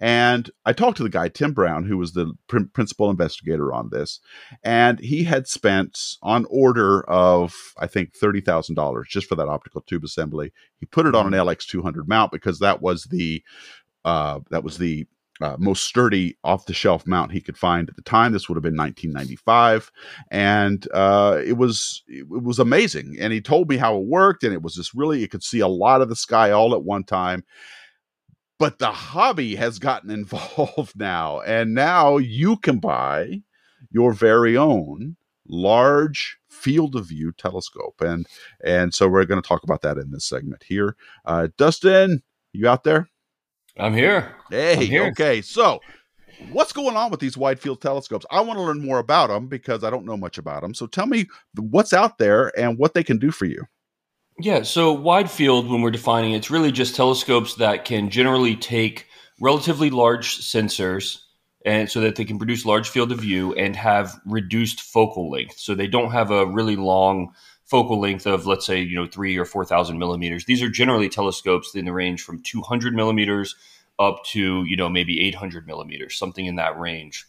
and I talked to the guy, Tim Brown, who was the pr- principal investigator on this. And he had spent on order of, I think, $30,000 just for that optical tube assembly. He put it on an mm-hmm. LX200 mount because that was the, uh, that was the uh, most sturdy off the shelf mount he could find at the time. This would have been 1995, and uh, it was it was amazing. And he told me how it worked, and it was just really you could see a lot of the sky all at one time. But the hobby has gotten involved now. And now you can buy your very own large field of view telescope. And and so we're going to talk about that in this segment here. Uh dustin you out there i'm here. Hey I'm here. okay. So what's going on with these wide field telescopes? I want to learn more about them because i don't know much about them so tell me what's out there and what they can do for you. Yeah, so wide field, when we're defining it, it's really just telescopes that can generally take relatively large sensors and so that they can produce large field of view and have reduced focal length. So they don't have a really long focal length of, let's say, you know, three or 4,000 millimeters. These are generally telescopes in the range from 200 millimeters up to, you know, maybe 800 millimeters, something in that range.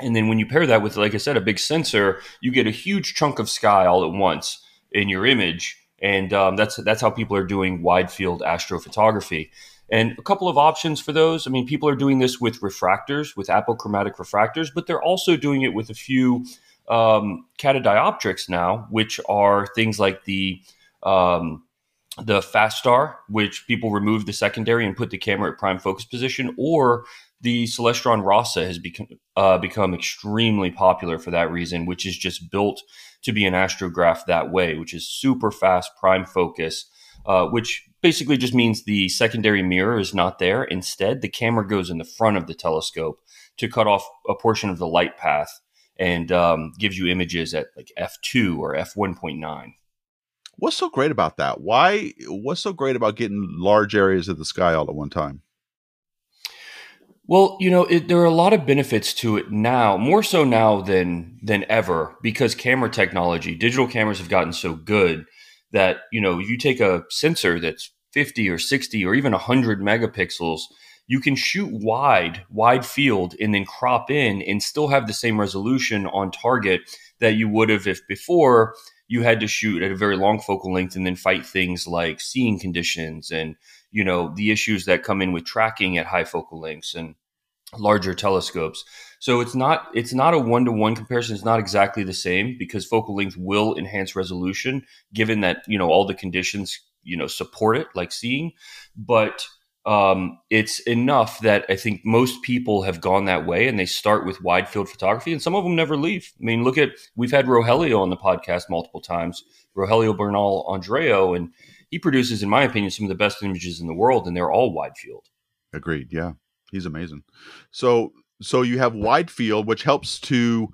And then when you pair that with, like I said, a big sensor, you get a huge chunk of sky all at once in your image and um, that's that's how people are doing wide field astrophotography. And a couple of options for those. I mean, people are doing this with refractors, with apochromatic refractors, but they're also doing it with a few um, catadioptrics now, which are things like the um, the Fastar, which people remove the secondary and put the camera at prime focus position, or the Celestron Rasa has become uh, become extremely popular for that reason, which is just built to be an astrograph that way, which is super fast prime focus, uh, which basically just means the secondary mirror is not there. Instead, the camera goes in the front of the telescope to cut off a portion of the light path and um, gives you images at like f2 or f1.9. What's so great about that? Why? What's so great about getting large areas of the sky all at one time? Well, you know, it, there are a lot of benefits to it now, more so now than than ever, because camera technology, digital cameras have gotten so good that you know you take a sensor that's 50 or 60 or even 100 megapixels, you can shoot wide, wide field, and then crop in and still have the same resolution on target that you would have if before you had to shoot at a very long focal length and then fight things like seeing conditions and you know the issues that come in with tracking at high focal lengths and larger telescopes. So it's not it's not a one to one comparison. It's not exactly the same because focal length will enhance resolution, given that you know all the conditions you know support it, like seeing. But um, it's enough that I think most people have gone that way and they start with wide field photography, and some of them never leave. I mean, look at we've had Rogelio on the podcast multiple times, Rogelio Bernal Andreo, and he produces, in my opinion, some of the best images in the world, and they're all wide field. Agreed. Yeah, he's amazing. So, so you have wide field, which helps to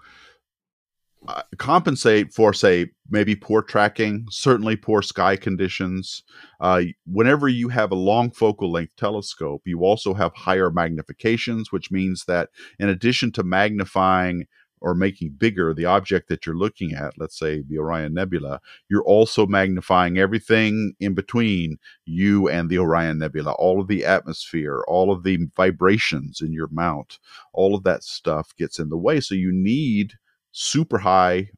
uh, compensate for, say, maybe poor tracking, certainly poor sky conditions. Uh, whenever you have a long focal length telescope, you also have higher magnifications, which means that in addition to magnifying or making bigger the object that you're looking at, let's say the Orion Nebula, you're also magnifying everything in between you and the Orion Nebula, all of the atmosphere, all of the vibrations in your mount, all of that stuff gets in the way. So you need super high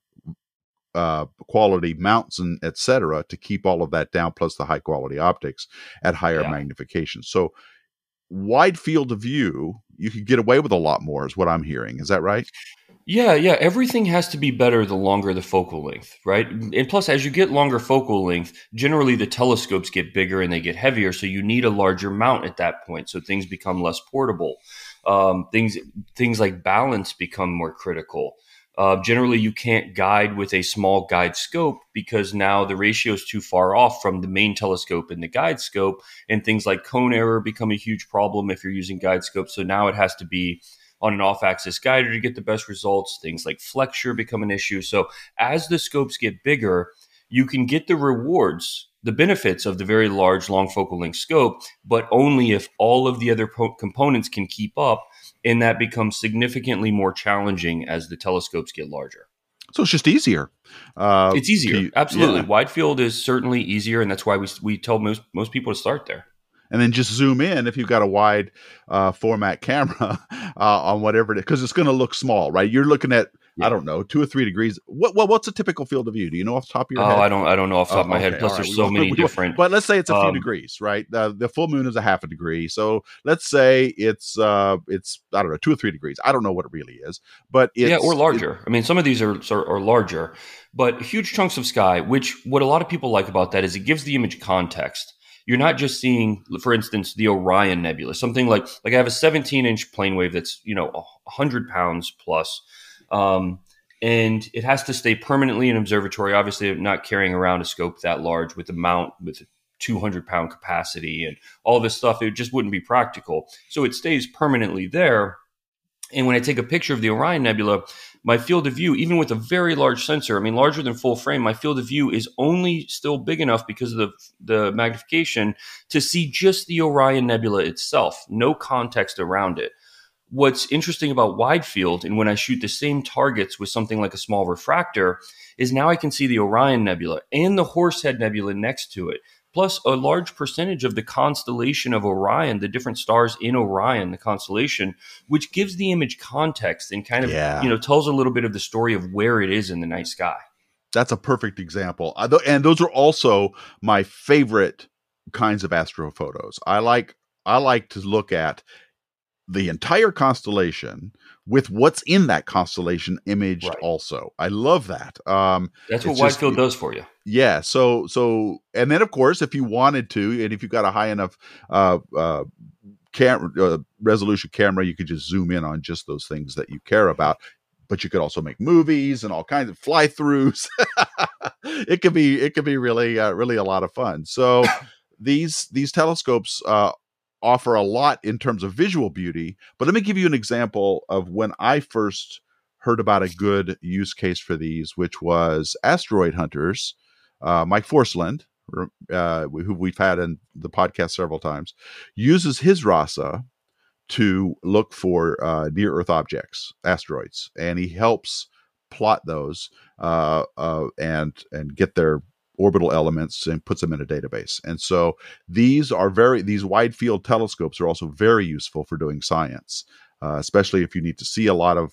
uh, quality mounts and etc. to keep all of that down, plus the high quality optics at higher yeah. magnification. So wide field of view, you could get away with a lot more, is what I'm hearing. Is that right? Yeah, yeah. Everything has to be better the longer the focal length, right? And plus, as you get longer focal length, generally the telescopes get bigger and they get heavier, so you need a larger mount at that point. So things become less portable. Um, things things like balance become more critical. Uh, generally, you can't guide with a small guide scope because now the ratio is too far off from the main telescope and the guide scope, and things like cone error become a huge problem if you're using guide scope. So now it has to be on an off-axis guider to get the best results. Things like flexure become an issue. So as the scopes get bigger, you can get the rewards, the benefits of the very large long focal length scope, but only if all of the other po- components can keep up and that becomes significantly more challenging as the telescopes get larger. So it's just easier. Uh, it's easier, to, absolutely. Yeah. Wide field is certainly easier, and that's why we we tell most most people to start there and then just zoom in if you've got a wide uh, format camera uh, on whatever it is, because it's going to look small, right? You're looking at yeah. I don't know, two or three degrees. What, what what's a typical field of view? Do you know off the top of your oh, head? I don't I don't know off the top oh, of my okay. head. Plus, right. there's so many different. But let's say it's a few um, degrees, right? The, the full moon is a half a degree, so let's say it's uh it's I don't know two or three degrees. I don't know what it really is, but yeah, or larger. It, I mean, some of these are, are are larger, but huge chunks of sky. Which what a lot of people like about that is it gives the image context you're not just seeing, for instance, the Orion Nebula, something like like I have a 17 inch Planewave that's you know 100 pounds plus, um, and it has to stay permanently in observatory. Obviously, I'm not carrying around a scope that large with a mount with 200 pound capacity and all this stuff. It just wouldn't be practical. So it stays permanently there. And when I take a picture of the Orion Nebula, my field of view, even with a very large sensor, I mean, larger than full frame, my field of view is only still big enough because of the, the magnification to see just the Orion Nebula itself, no context around it. What's interesting about wide field, and when I shoot the same targets with something like a small refractor, is now I can see the Orion Nebula and the Horsehead Nebula next to it plus a large percentage of the constellation of Orion, the different stars in Orion, the constellation, which gives the image context and kind of yeah. you know tells a little bit of the story of where it is in the night sky. That's a perfect example, and those are also my favorite kinds of astrophotos. I like I like to look at the entire constellation with what's in that constellation imaged right. also. I love that. Um, That's what wide field does for you. Yeah. So so and then of course if you wanted to and if you've got a high enough uh, uh, camera uh, resolution camera, you could just zoom in on just those things that you care about. But you could also make movies and all kinds of fly throughs. it could be it could be really uh, really a lot of fun. So these these telescopes uh, offer a lot in terms of visual beauty. But let me give you an example of when I first heard about a good use case for these, which was asteroid hunters. Uh, Mike Forsland, uh, who we've had in the podcast several times, uses his RASA to look for uh, near Earth objects, asteroids, and he helps plot those uh, uh, and and get their orbital elements and puts them in a database. And so these are very these wide field telescopes are also very useful for doing science, uh, especially if you need to see a lot of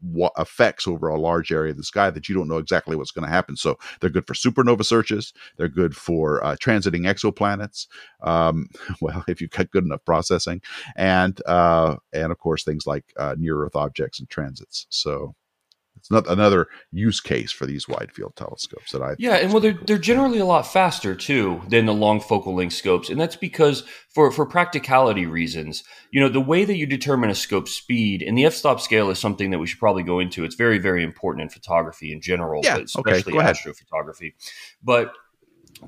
what effects over a large area of the sky that you don't know exactly what's going to happen. So they're good for supernova searches. They're good for uh, transiting exoplanets. Um, well, if you've got good enough processing, and uh, and of course things like uh, near Earth objects and transits. So it's not another use case for these wide field telescopes that I yeah, and well, they're they're generally a lot faster too than the long focal length scopes, and that's because for for practicality reasons, you know, the way that you determine a scope speed and the f-stop scale is something that we should probably go into. It's very very important in photography in general, yeah, but especially okay, astrophotography. But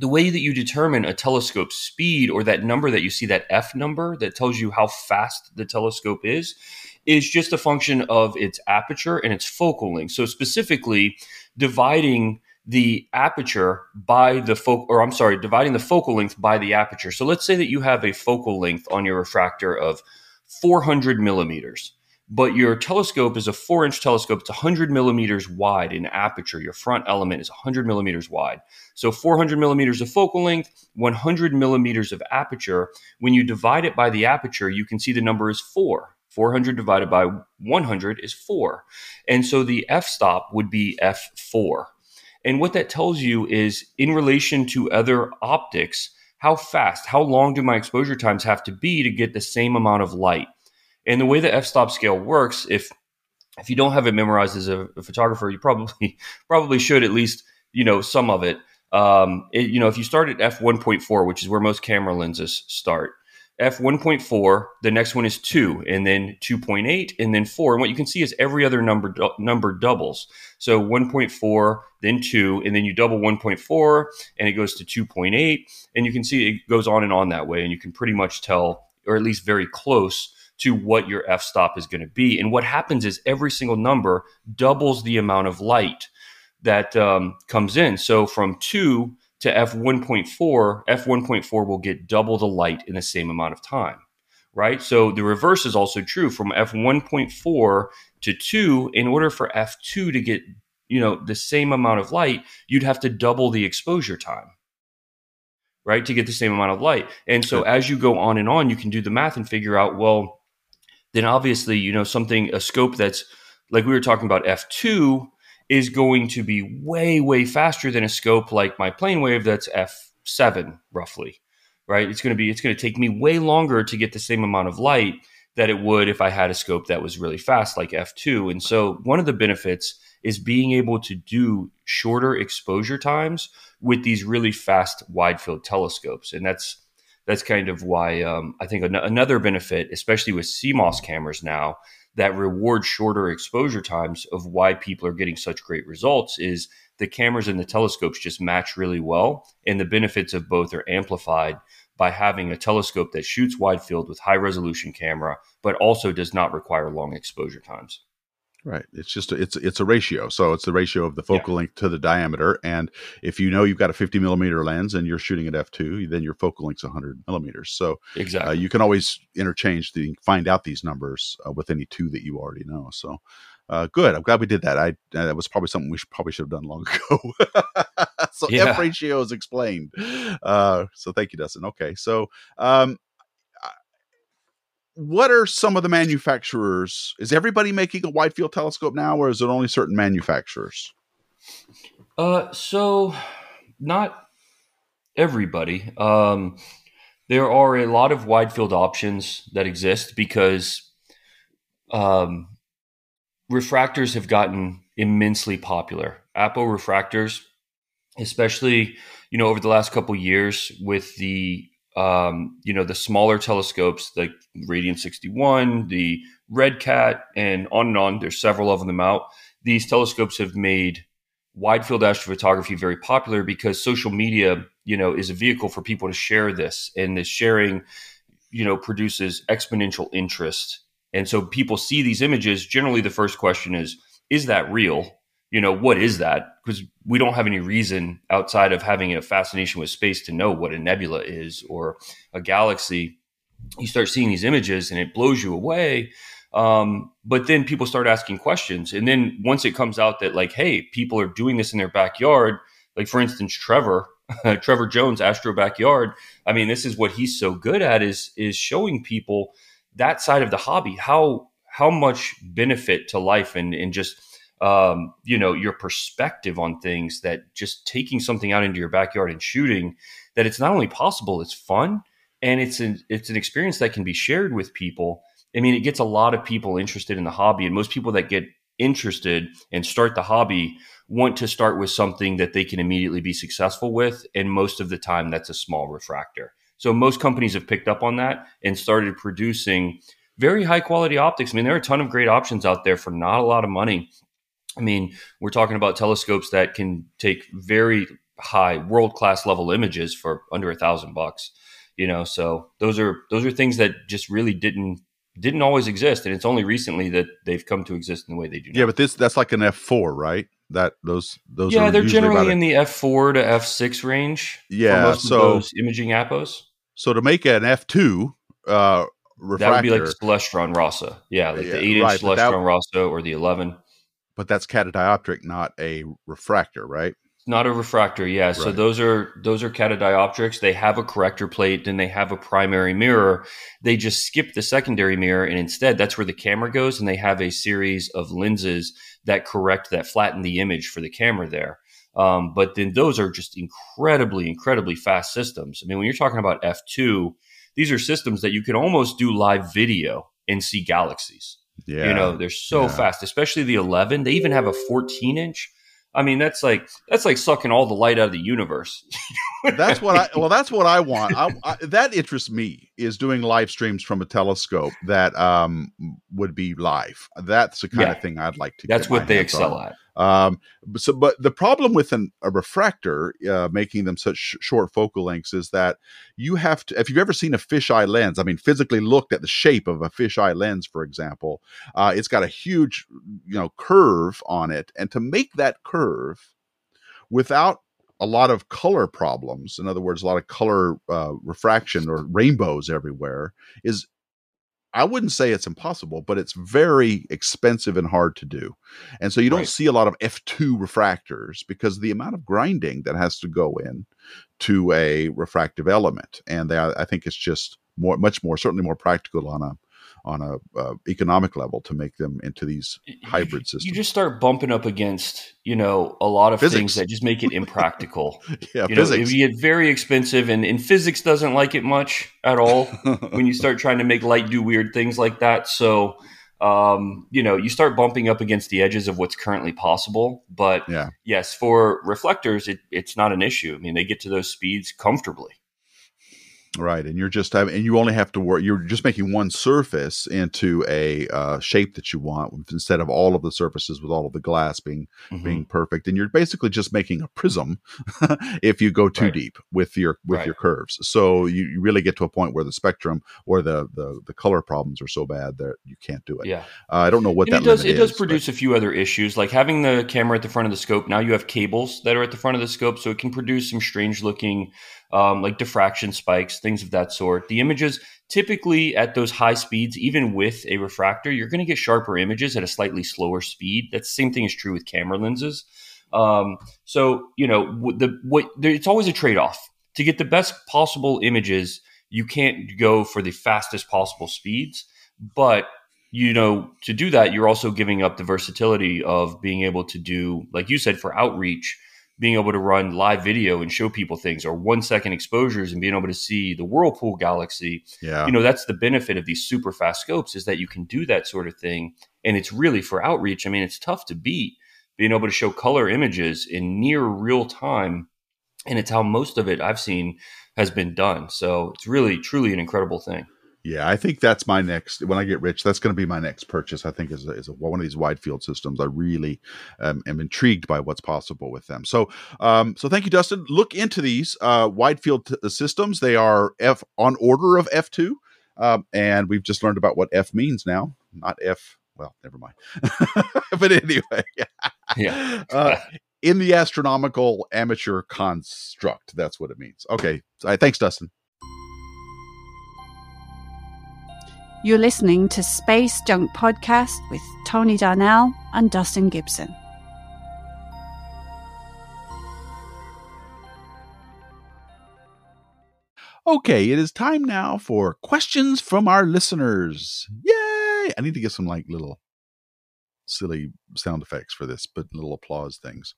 the way that you determine a telescope speed or that number that you see that f number that tells you how fast the telescope is is just a function of its aperture and its focal length. So specifically, dividing the aperture by the focal, or I'm sorry, dividing the focal length by the aperture. So let's say that you have a focal length on your refractor of 400 millimeters, but your telescope is a four inch telescope. It's 100 millimeters wide in aperture. Your front element is 100 millimeters wide. So 400 millimeters of focal length, 100 millimeters of aperture. When you divide it by the aperture, you can see the number is four. 400 divided by 100 is 4. And so the f stop would be f4. And what that tells you is in relation to other optics, how fast, how long do my exposure times have to be to get the same amount of light? And the way the f stop scale works, if if you don't have it memorized as a, a photographer, you probably probably should at least you know some of it. Um, it, you know, if you start at f 1.4, which is where most camera lenses start, F 1.4, the next one is 2, and then 2.8, and then 4. And what you can see is every other number number doubles. So 1.4, then 2, and then you double 1.4, and it goes to 2.8. And you can see it goes on and on that way. And you can pretty much tell, or at least very close to what your f stop is going to be. And what happens is every single number doubles the amount of light that um, comes in. So from 2 to f1.4, f1.4 will get double the light in the same amount of time, right? So the reverse is also true from f1.4 to 2 in order for f2 to get, you know, the same amount of light, you'd have to double the exposure time. Right, to get the same amount of light. And so as you go on and on, you can do the math and figure out, well, then obviously, you know, something, a scope that's like we were talking about F2 is going to be way, way faster than a scope like my Planewave that's f7 roughly, right? It's going to be, it's going to take me way longer to get the same amount of light that it would if I had a scope that was really fast like f2. And so one of the benefits is being able to do shorter exposure times with these really fast wide field telescopes. And that's, that's kind of why um, I think an- another benefit, especially with CMOS cameras now, that reward shorter exposure times of why people are getting such great results is the cameras and the telescopes just match really well. And the benefits of both are amplified by having a telescope that shoots wide field with high resolution camera, but also does not require long exposure times. Right. It's just a, it's it's a ratio. So it's the ratio of the focal yeah. length to the diameter. And if you know you've got a 50 millimeter lens and you're shooting at f2, then your focal length's 100 millimeters. So uh, exactly, uh, you can always interchange the find out these numbers uh, with any two that you already know. So uh, good. I'm glad we did that. I uh, that was probably something we should, probably should have done long ago. so yeah. f ratio is explained. Uh, so thank you, Dustin. Okay, so um, what are some of the manufacturers? Is everybody making a wide field telescope now, or is it only certain manufacturers? Uh, so not everybody. Um, there are a lot of wide field options that exist because um, refractors have gotten immensely popular. Apo refractors, especially you know over the last couple years with the um, you know, the smaller telescopes like Radian 61, the Red Cat, and on and on. There's several of them out. These telescopes have made wide field astrophotography very popular because social media, you know, is a vehicle for people to share this, and the sharing, you know, produces exponential interest. And so people see these images. Generally, the first question is, "Is that real?" You know, what is that? Because we don't have any reason outside of having a fascination with space to know what a nebula is or a galaxy. You start seeing these images and it blows you away. Um, but then people start asking questions. And then once it comes out that, like, hey, people are doing this in their backyard, Like for instance, Trevor, Trevor Jones, Astro Backyard. I mean, this is what he's so good at is is showing people that side of the hobby, how how much benefit to life and and just um, you know your perspective on things that just taking something out into your backyard and shooting that it's not only possible, it's fun and it's an it's an experience that can be shared with people. I mean, it gets a lot of people interested in the hobby, and most people that get interested and start the hobby want to start with something that they can immediately be successful with. And most of the time, that's a small refractor. So most companies have picked up on that and started producing very high quality optics. I mean, there are a ton of great options out there for not a lot of money. I mean, we're talking about telescopes that can take very high world class level images for under a thousand bucks. You know, so those are those are things that just really didn't didn't always exist, and it's only recently that they've come to exist in the way they do. Yeah, but this that's like an F four, right? That those those yeah, they're generally in the F four to F six range. Yeah, so those imaging apos. So to make an F two uh, refractor, that would be like Celestron Rasa. Yeah, like yeah, the eight inch right, Celestron Rasa or the eleven. But that's catadioptric, not a refractor, right? not a refractor yeah. Right. so those are those are catadioptrics. They have a corrector plate and they have a primary mirror. They just skip the secondary mirror and instead that's where the camera goes and they have a series of lenses that correct that flatten the image for the camera there. Um, but then those are just incredibly incredibly fast systems. I mean when you're talking about f2 these are systems that you can almost do live video and see galaxies yeah. you know they're so yeah. fast especially the 11 they even have a 14 inch I mean, that's like that's like sucking all the light out of the universe. that's what I well, that's what I want. I, I, that interests me is doing live streams from a telescope that um would be live. That's the kind yeah. of thing I'd like to. That's what they excel on. at. Um, so, but the problem with an, a refractor uh, making them such sh- short focal lengths is that you have to. If you've ever seen a fisheye lens, I mean, physically looked at the shape of a fisheye lens, for example, uh, it's got a huge, you know, curve on it, and to make that curve without a lot of color problems in other words a lot of color uh, refraction or rainbows everywhere is I wouldn't say it's impossible, but it's very expensive and hard to do. And so you don't see a lot of F2 refractors because the amount of grinding that has to go in to a refractive element. And they, I think it's just more, much more, certainly more practical on a on a uh, economic level to make them into these hybrid systems. You just start bumping up against you know a lot of physics. things that just make it impractical. yeah, you physics. Know, you get very expensive, and, and physics doesn't like it much at all when you start trying to make light do weird things like that. So. Um, you know, you start bumping up against the edges of what's currently possible. But yeah. yes, for reflectors, it, it's not an issue. I mean, they get to those speeds comfortably. Right, and you're just having, and you only have to work. You're just making one surface into a uh, shape that you want instead of all of the surfaces with all of the glass being mm-hmm. being perfect. And you're basically just making a prism if you go too right. deep with your with right. your curves. So you, you, really get to a point where the spectrum or the the, the color problems are so bad that you can't do it. Yeah, uh, I don't know what and that it does. It does produce but. a few other issues, like having the camera at the front of the scope. Now you have cables that are at the front of the scope, so it can produce some strange looking um, like diffraction spikes, things of that sort. The images typically at those high speeds, even with a refractor, you're going to get sharper images at a slightly slower speed. That same thing is true with camera lenses. Um, so you know the what there, it's always a trade off to get the best possible images. You can't go for the fastest possible speeds, but you know to do that you're also giving up the versatility of being able to do like you said for outreach being able to run live video and show people things or one second exposures and being able to see the whirlpool galaxy yeah. you know that's the benefit of these super fast scopes is that you can do that sort of thing. And it's really for outreach. I mean it's tough to beat being able to show color images in near real time and it's how most of it i've seen has been done. So it's really truly an incredible thing yeah, I think that's my next. When I get rich, that's going to be my next purchase. I think is a, is a, one of these wide field systems. I really um, am intrigued by what's possible with them. So, um, so thank you, Dustin. Look into these uh, wide field t- uh, systems. They are F on order of F two, um, and we've just learned about what F means now. Not F. Well, never mind. but anyway, yeah. Uh, in the astronomical amateur construct, that's what it means. Okay, so, thanks, Dustin. You're listening to Space Junk Podcast with Tony Darnell and Dustin Gibson. Okay, it is time now for questions from our listeners. Yay! I need to get some like little silly sound effects for this, but little applause things.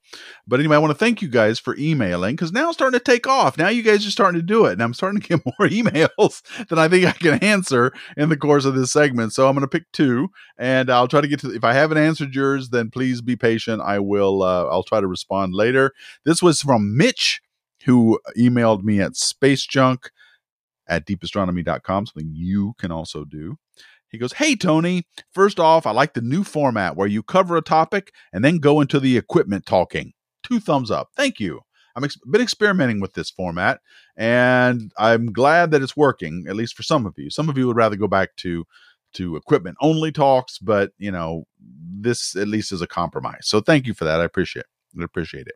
But anyway, I want to thank you guys for emailing because now it's starting to take off. Now you guys are starting to do it, and I'm starting to get more emails than I think I can answer in the course of this segment. So I'm going to pick two, and I'll try to get to. If I haven't answered yours, then please be patient. I will. Uh, I'll try to respond later. This was from Mitch, who emailed me at spacejunk at deepastronomy.com, something you can also do. He goes, Hey, Tony, first off, I like the new format where you cover a topic and then go into the equipment talking. Two thumbs up. Thank you. I've ex- been experimenting with this format and I'm glad that it's working, at least for some of you. Some of you would rather go back to to equipment only talks, but you know, this at least is a compromise. So thank you for that. I appreciate it. I appreciate it.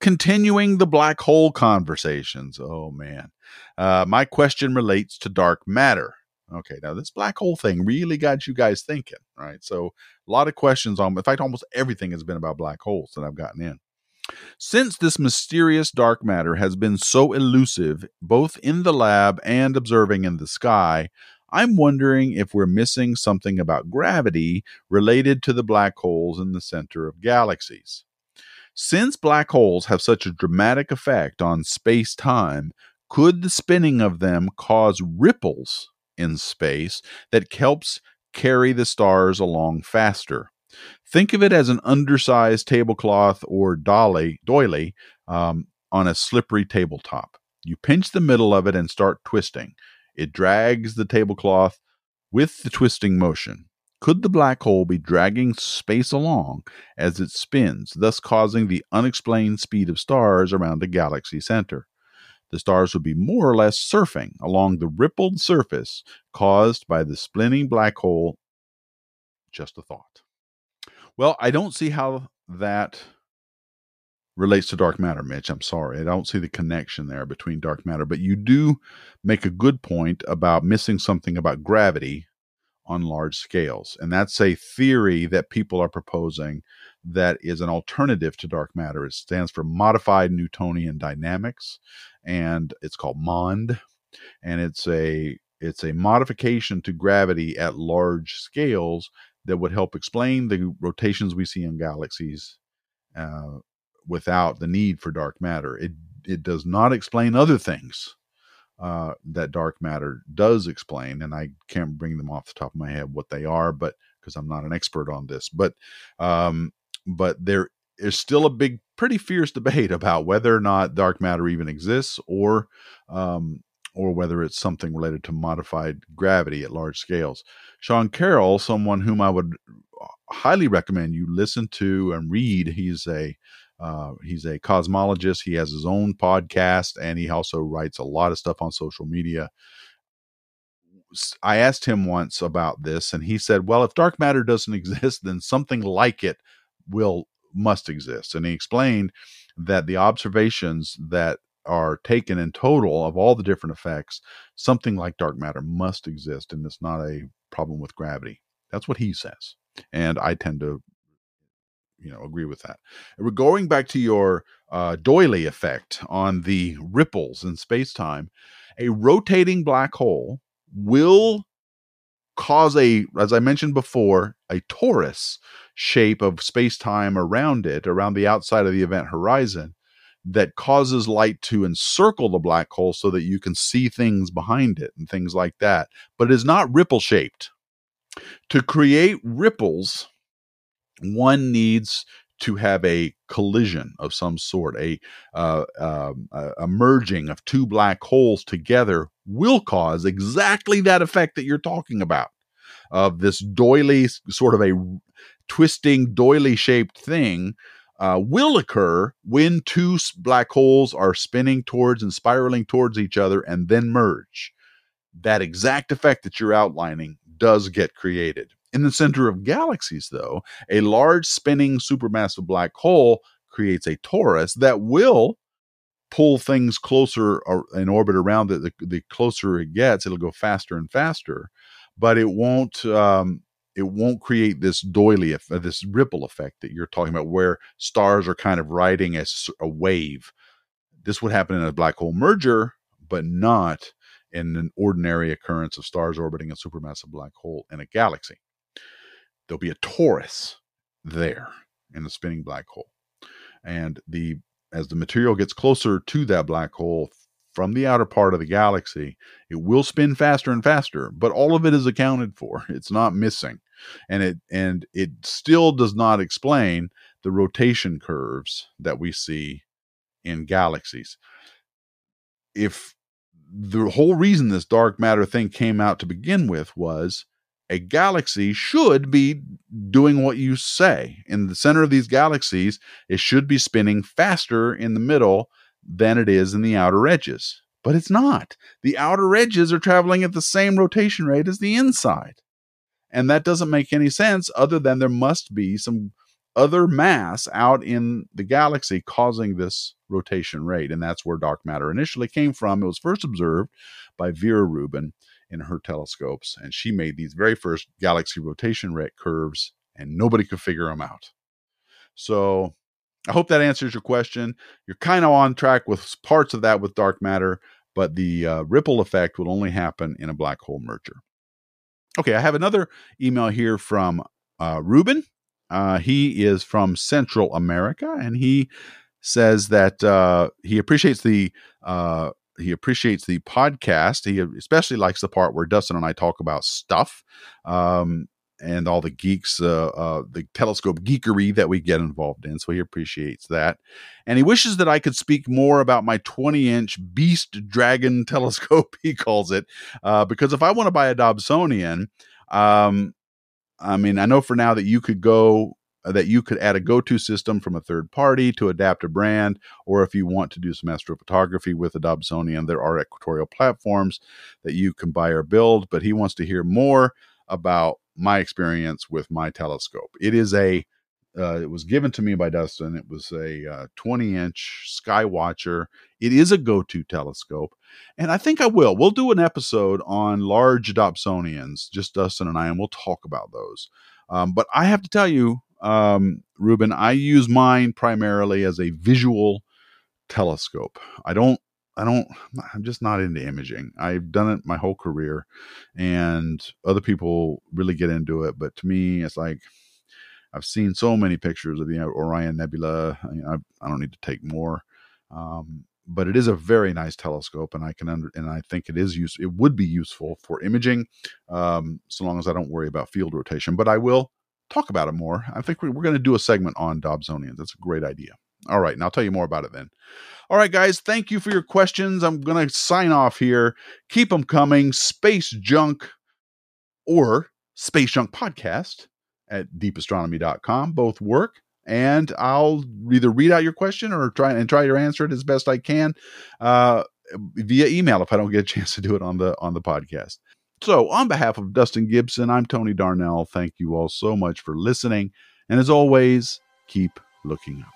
Continuing the black hole conversations. Oh man. Uh, my question relates to dark matter. Okay, now this black hole thing really got you guys thinking, right? So a lot of questions on, in fact, almost everything has been about black holes that I've gotten in. Since this mysterious dark matter has been so elusive, both in the lab and observing in the sky, I'm wondering if we're missing something about gravity related to the black holes in the center of galaxies. Since black holes have such a dramatic effect on space time, could the spinning of them cause ripples in space that helps carry the stars along faster. Think of it as an undersized tablecloth or dolly, doily um, on a slippery tabletop. You pinch the middle of it and start twisting. It drags the tablecloth with the twisting motion. Could the black hole be dragging space along as it spins, thus causing the unexplained speed of stars around the galaxy center? The stars would be more or less surfing along the rippled surface caused by the spinning black hole. Just a thought. Well, I don't see how that relates to dark matter, Mitch. I'm sorry. I don't see the connection there between dark matter, but you do make a good point about missing something about gravity on large scales. And that's a theory that people are proposing that is an alternative to dark matter. It stands for modified Newtonian dynamics and it's called MOND, and it's a it's a modification to gravity at large scales that would help explain the rotations we see in galaxies uh, without the need for dark matter. It it does not explain other things uh, that dark matter does explain, and I can't bring them off the top of my head what they are, but because I'm not an expert on this, but um, but there is still a big, pretty fierce debate about whether or not dark matter even exists, or um, or whether it's something related to modified gravity at large scales. Sean Carroll, someone whom I would highly recommend you listen to and read. He's a uh, he's a cosmologist. He has his own podcast, and he also writes a lot of stuff on social media. I asked him once about this, and he said, "Well, if dark matter doesn't exist, then something like it will must exist. And he explained that the observations that are taken in total of all the different effects, something like dark matter must exist, and it's not a problem with gravity. That's what he says, and I tend to, you know, agree with that. we're going back to your uh, doily effect on the ripples in space time. A rotating black hole will cause a, as I mentioned before, a torus shape of space time around it, around the outside of the event horizon, that causes light to encircle the black hole so that you can see things behind it and things like that. But it is not ripple shaped. To create ripples, one needs to have a collision of some sort, a, uh, uh, a merging of two black holes together will cause exactly that effect that you're talking about of this doily sort of a twisting doily shaped thing uh, will occur when two black holes are spinning towards and spiraling towards each other and then merge. That exact effect that you're outlining does get created. In the center of galaxies, though, a large spinning supermassive black hole creates a torus that will pull things closer or in orbit around it. The, the closer it gets, it'll go faster and faster, but it won't. Um, it won't create this doily, uh, this ripple effect that you're talking about, where stars are kind of riding a, a wave. This would happen in a black hole merger, but not in an ordinary occurrence of stars orbiting a supermassive black hole in a galaxy. There'll be a torus there in the spinning black hole. And the as the material gets closer to that black hole from the outer part of the galaxy, it will spin faster and faster, but all of it is accounted for. It's not missing. And it and it still does not explain the rotation curves that we see in galaxies. If the whole reason this dark matter thing came out to begin with was a galaxy should be doing what you say. In the center of these galaxies, it should be spinning faster in the middle than it is in the outer edges. But it's not. The outer edges are traveling at the same rotation rate as the inside. And that doesn't make any sense other than there must be some other mass out in the galaxy causing this rotation rate. And that's where dark matter initially came from. It was first observed by Vera Rubin in her telescopes, and she made these very first galaxy rotation rate curves, and nobody could figure them out. So I hope that answers your question. You're kind of on track with parts of that with dark matter, but the uh, ripple effect will only happen in a black hole merger. Okay, I have another email here from uh, Ruben. Uh, he is from Central America, and he says that uh, he appreciates the uh, he appreciates the podcast. He especially likes the part where Dustin and I talk about stuff um, and all the geeks, uh, uh, the telescope geekery that we get involved in. So he appreciates that, and he wishes that I could speak more about my 20-inch Beast Dragon telescope. He calls it uh, because if I want to buy a Dobsonian. Um, I mean, I know for now that you could go uh, that you could add a go-to system from a third party to adapt a brand, or if you want to do some astrophotography with a Dobsonian, there are equatorial platforms that you can buy or build. But he wants to hear more about my experience with my telescope. It is a uh, it was given to me by Dustin. It was a uh, 20 inch Skywatcher. It is a go to telescope. And I think I will. We'll do an episode on large Dobsonians, just Dustin and I, and we'll talk about those. Um, but I have to tell you, um, Ruben, I use mine primarily as a visual telescope. I don't, I don't, I'm just not into imaging. I've done it my whole career, and other people really get into it. But to me, it's like I've seen so many pictures of the Orion Nebula. I, I, don't need to take more. Um, but it is a very nice telescope, and I can under, and I think it is use it would be useful for imaging, um, so long as I don't worry about field rotation. But I will talk about it more. I think we're, we're going to do a segment on Dobsonians. That's a great idea. All right, and I'll tell you more about it then. All right, guys, thank you for your questions. I'm going to sign off here. Keep them coming. Space Junk or Space Junk Podcast at deepastronomy.com. Both work. And I'll either read out your question or try and try to answer it as best I can uh, via email if I don't get a chance to do it on the on the podcast. So, on behalf of Dustin Gibson, I'm Tony Darnell. Thank you all so much for listening. And as always, keep looking up.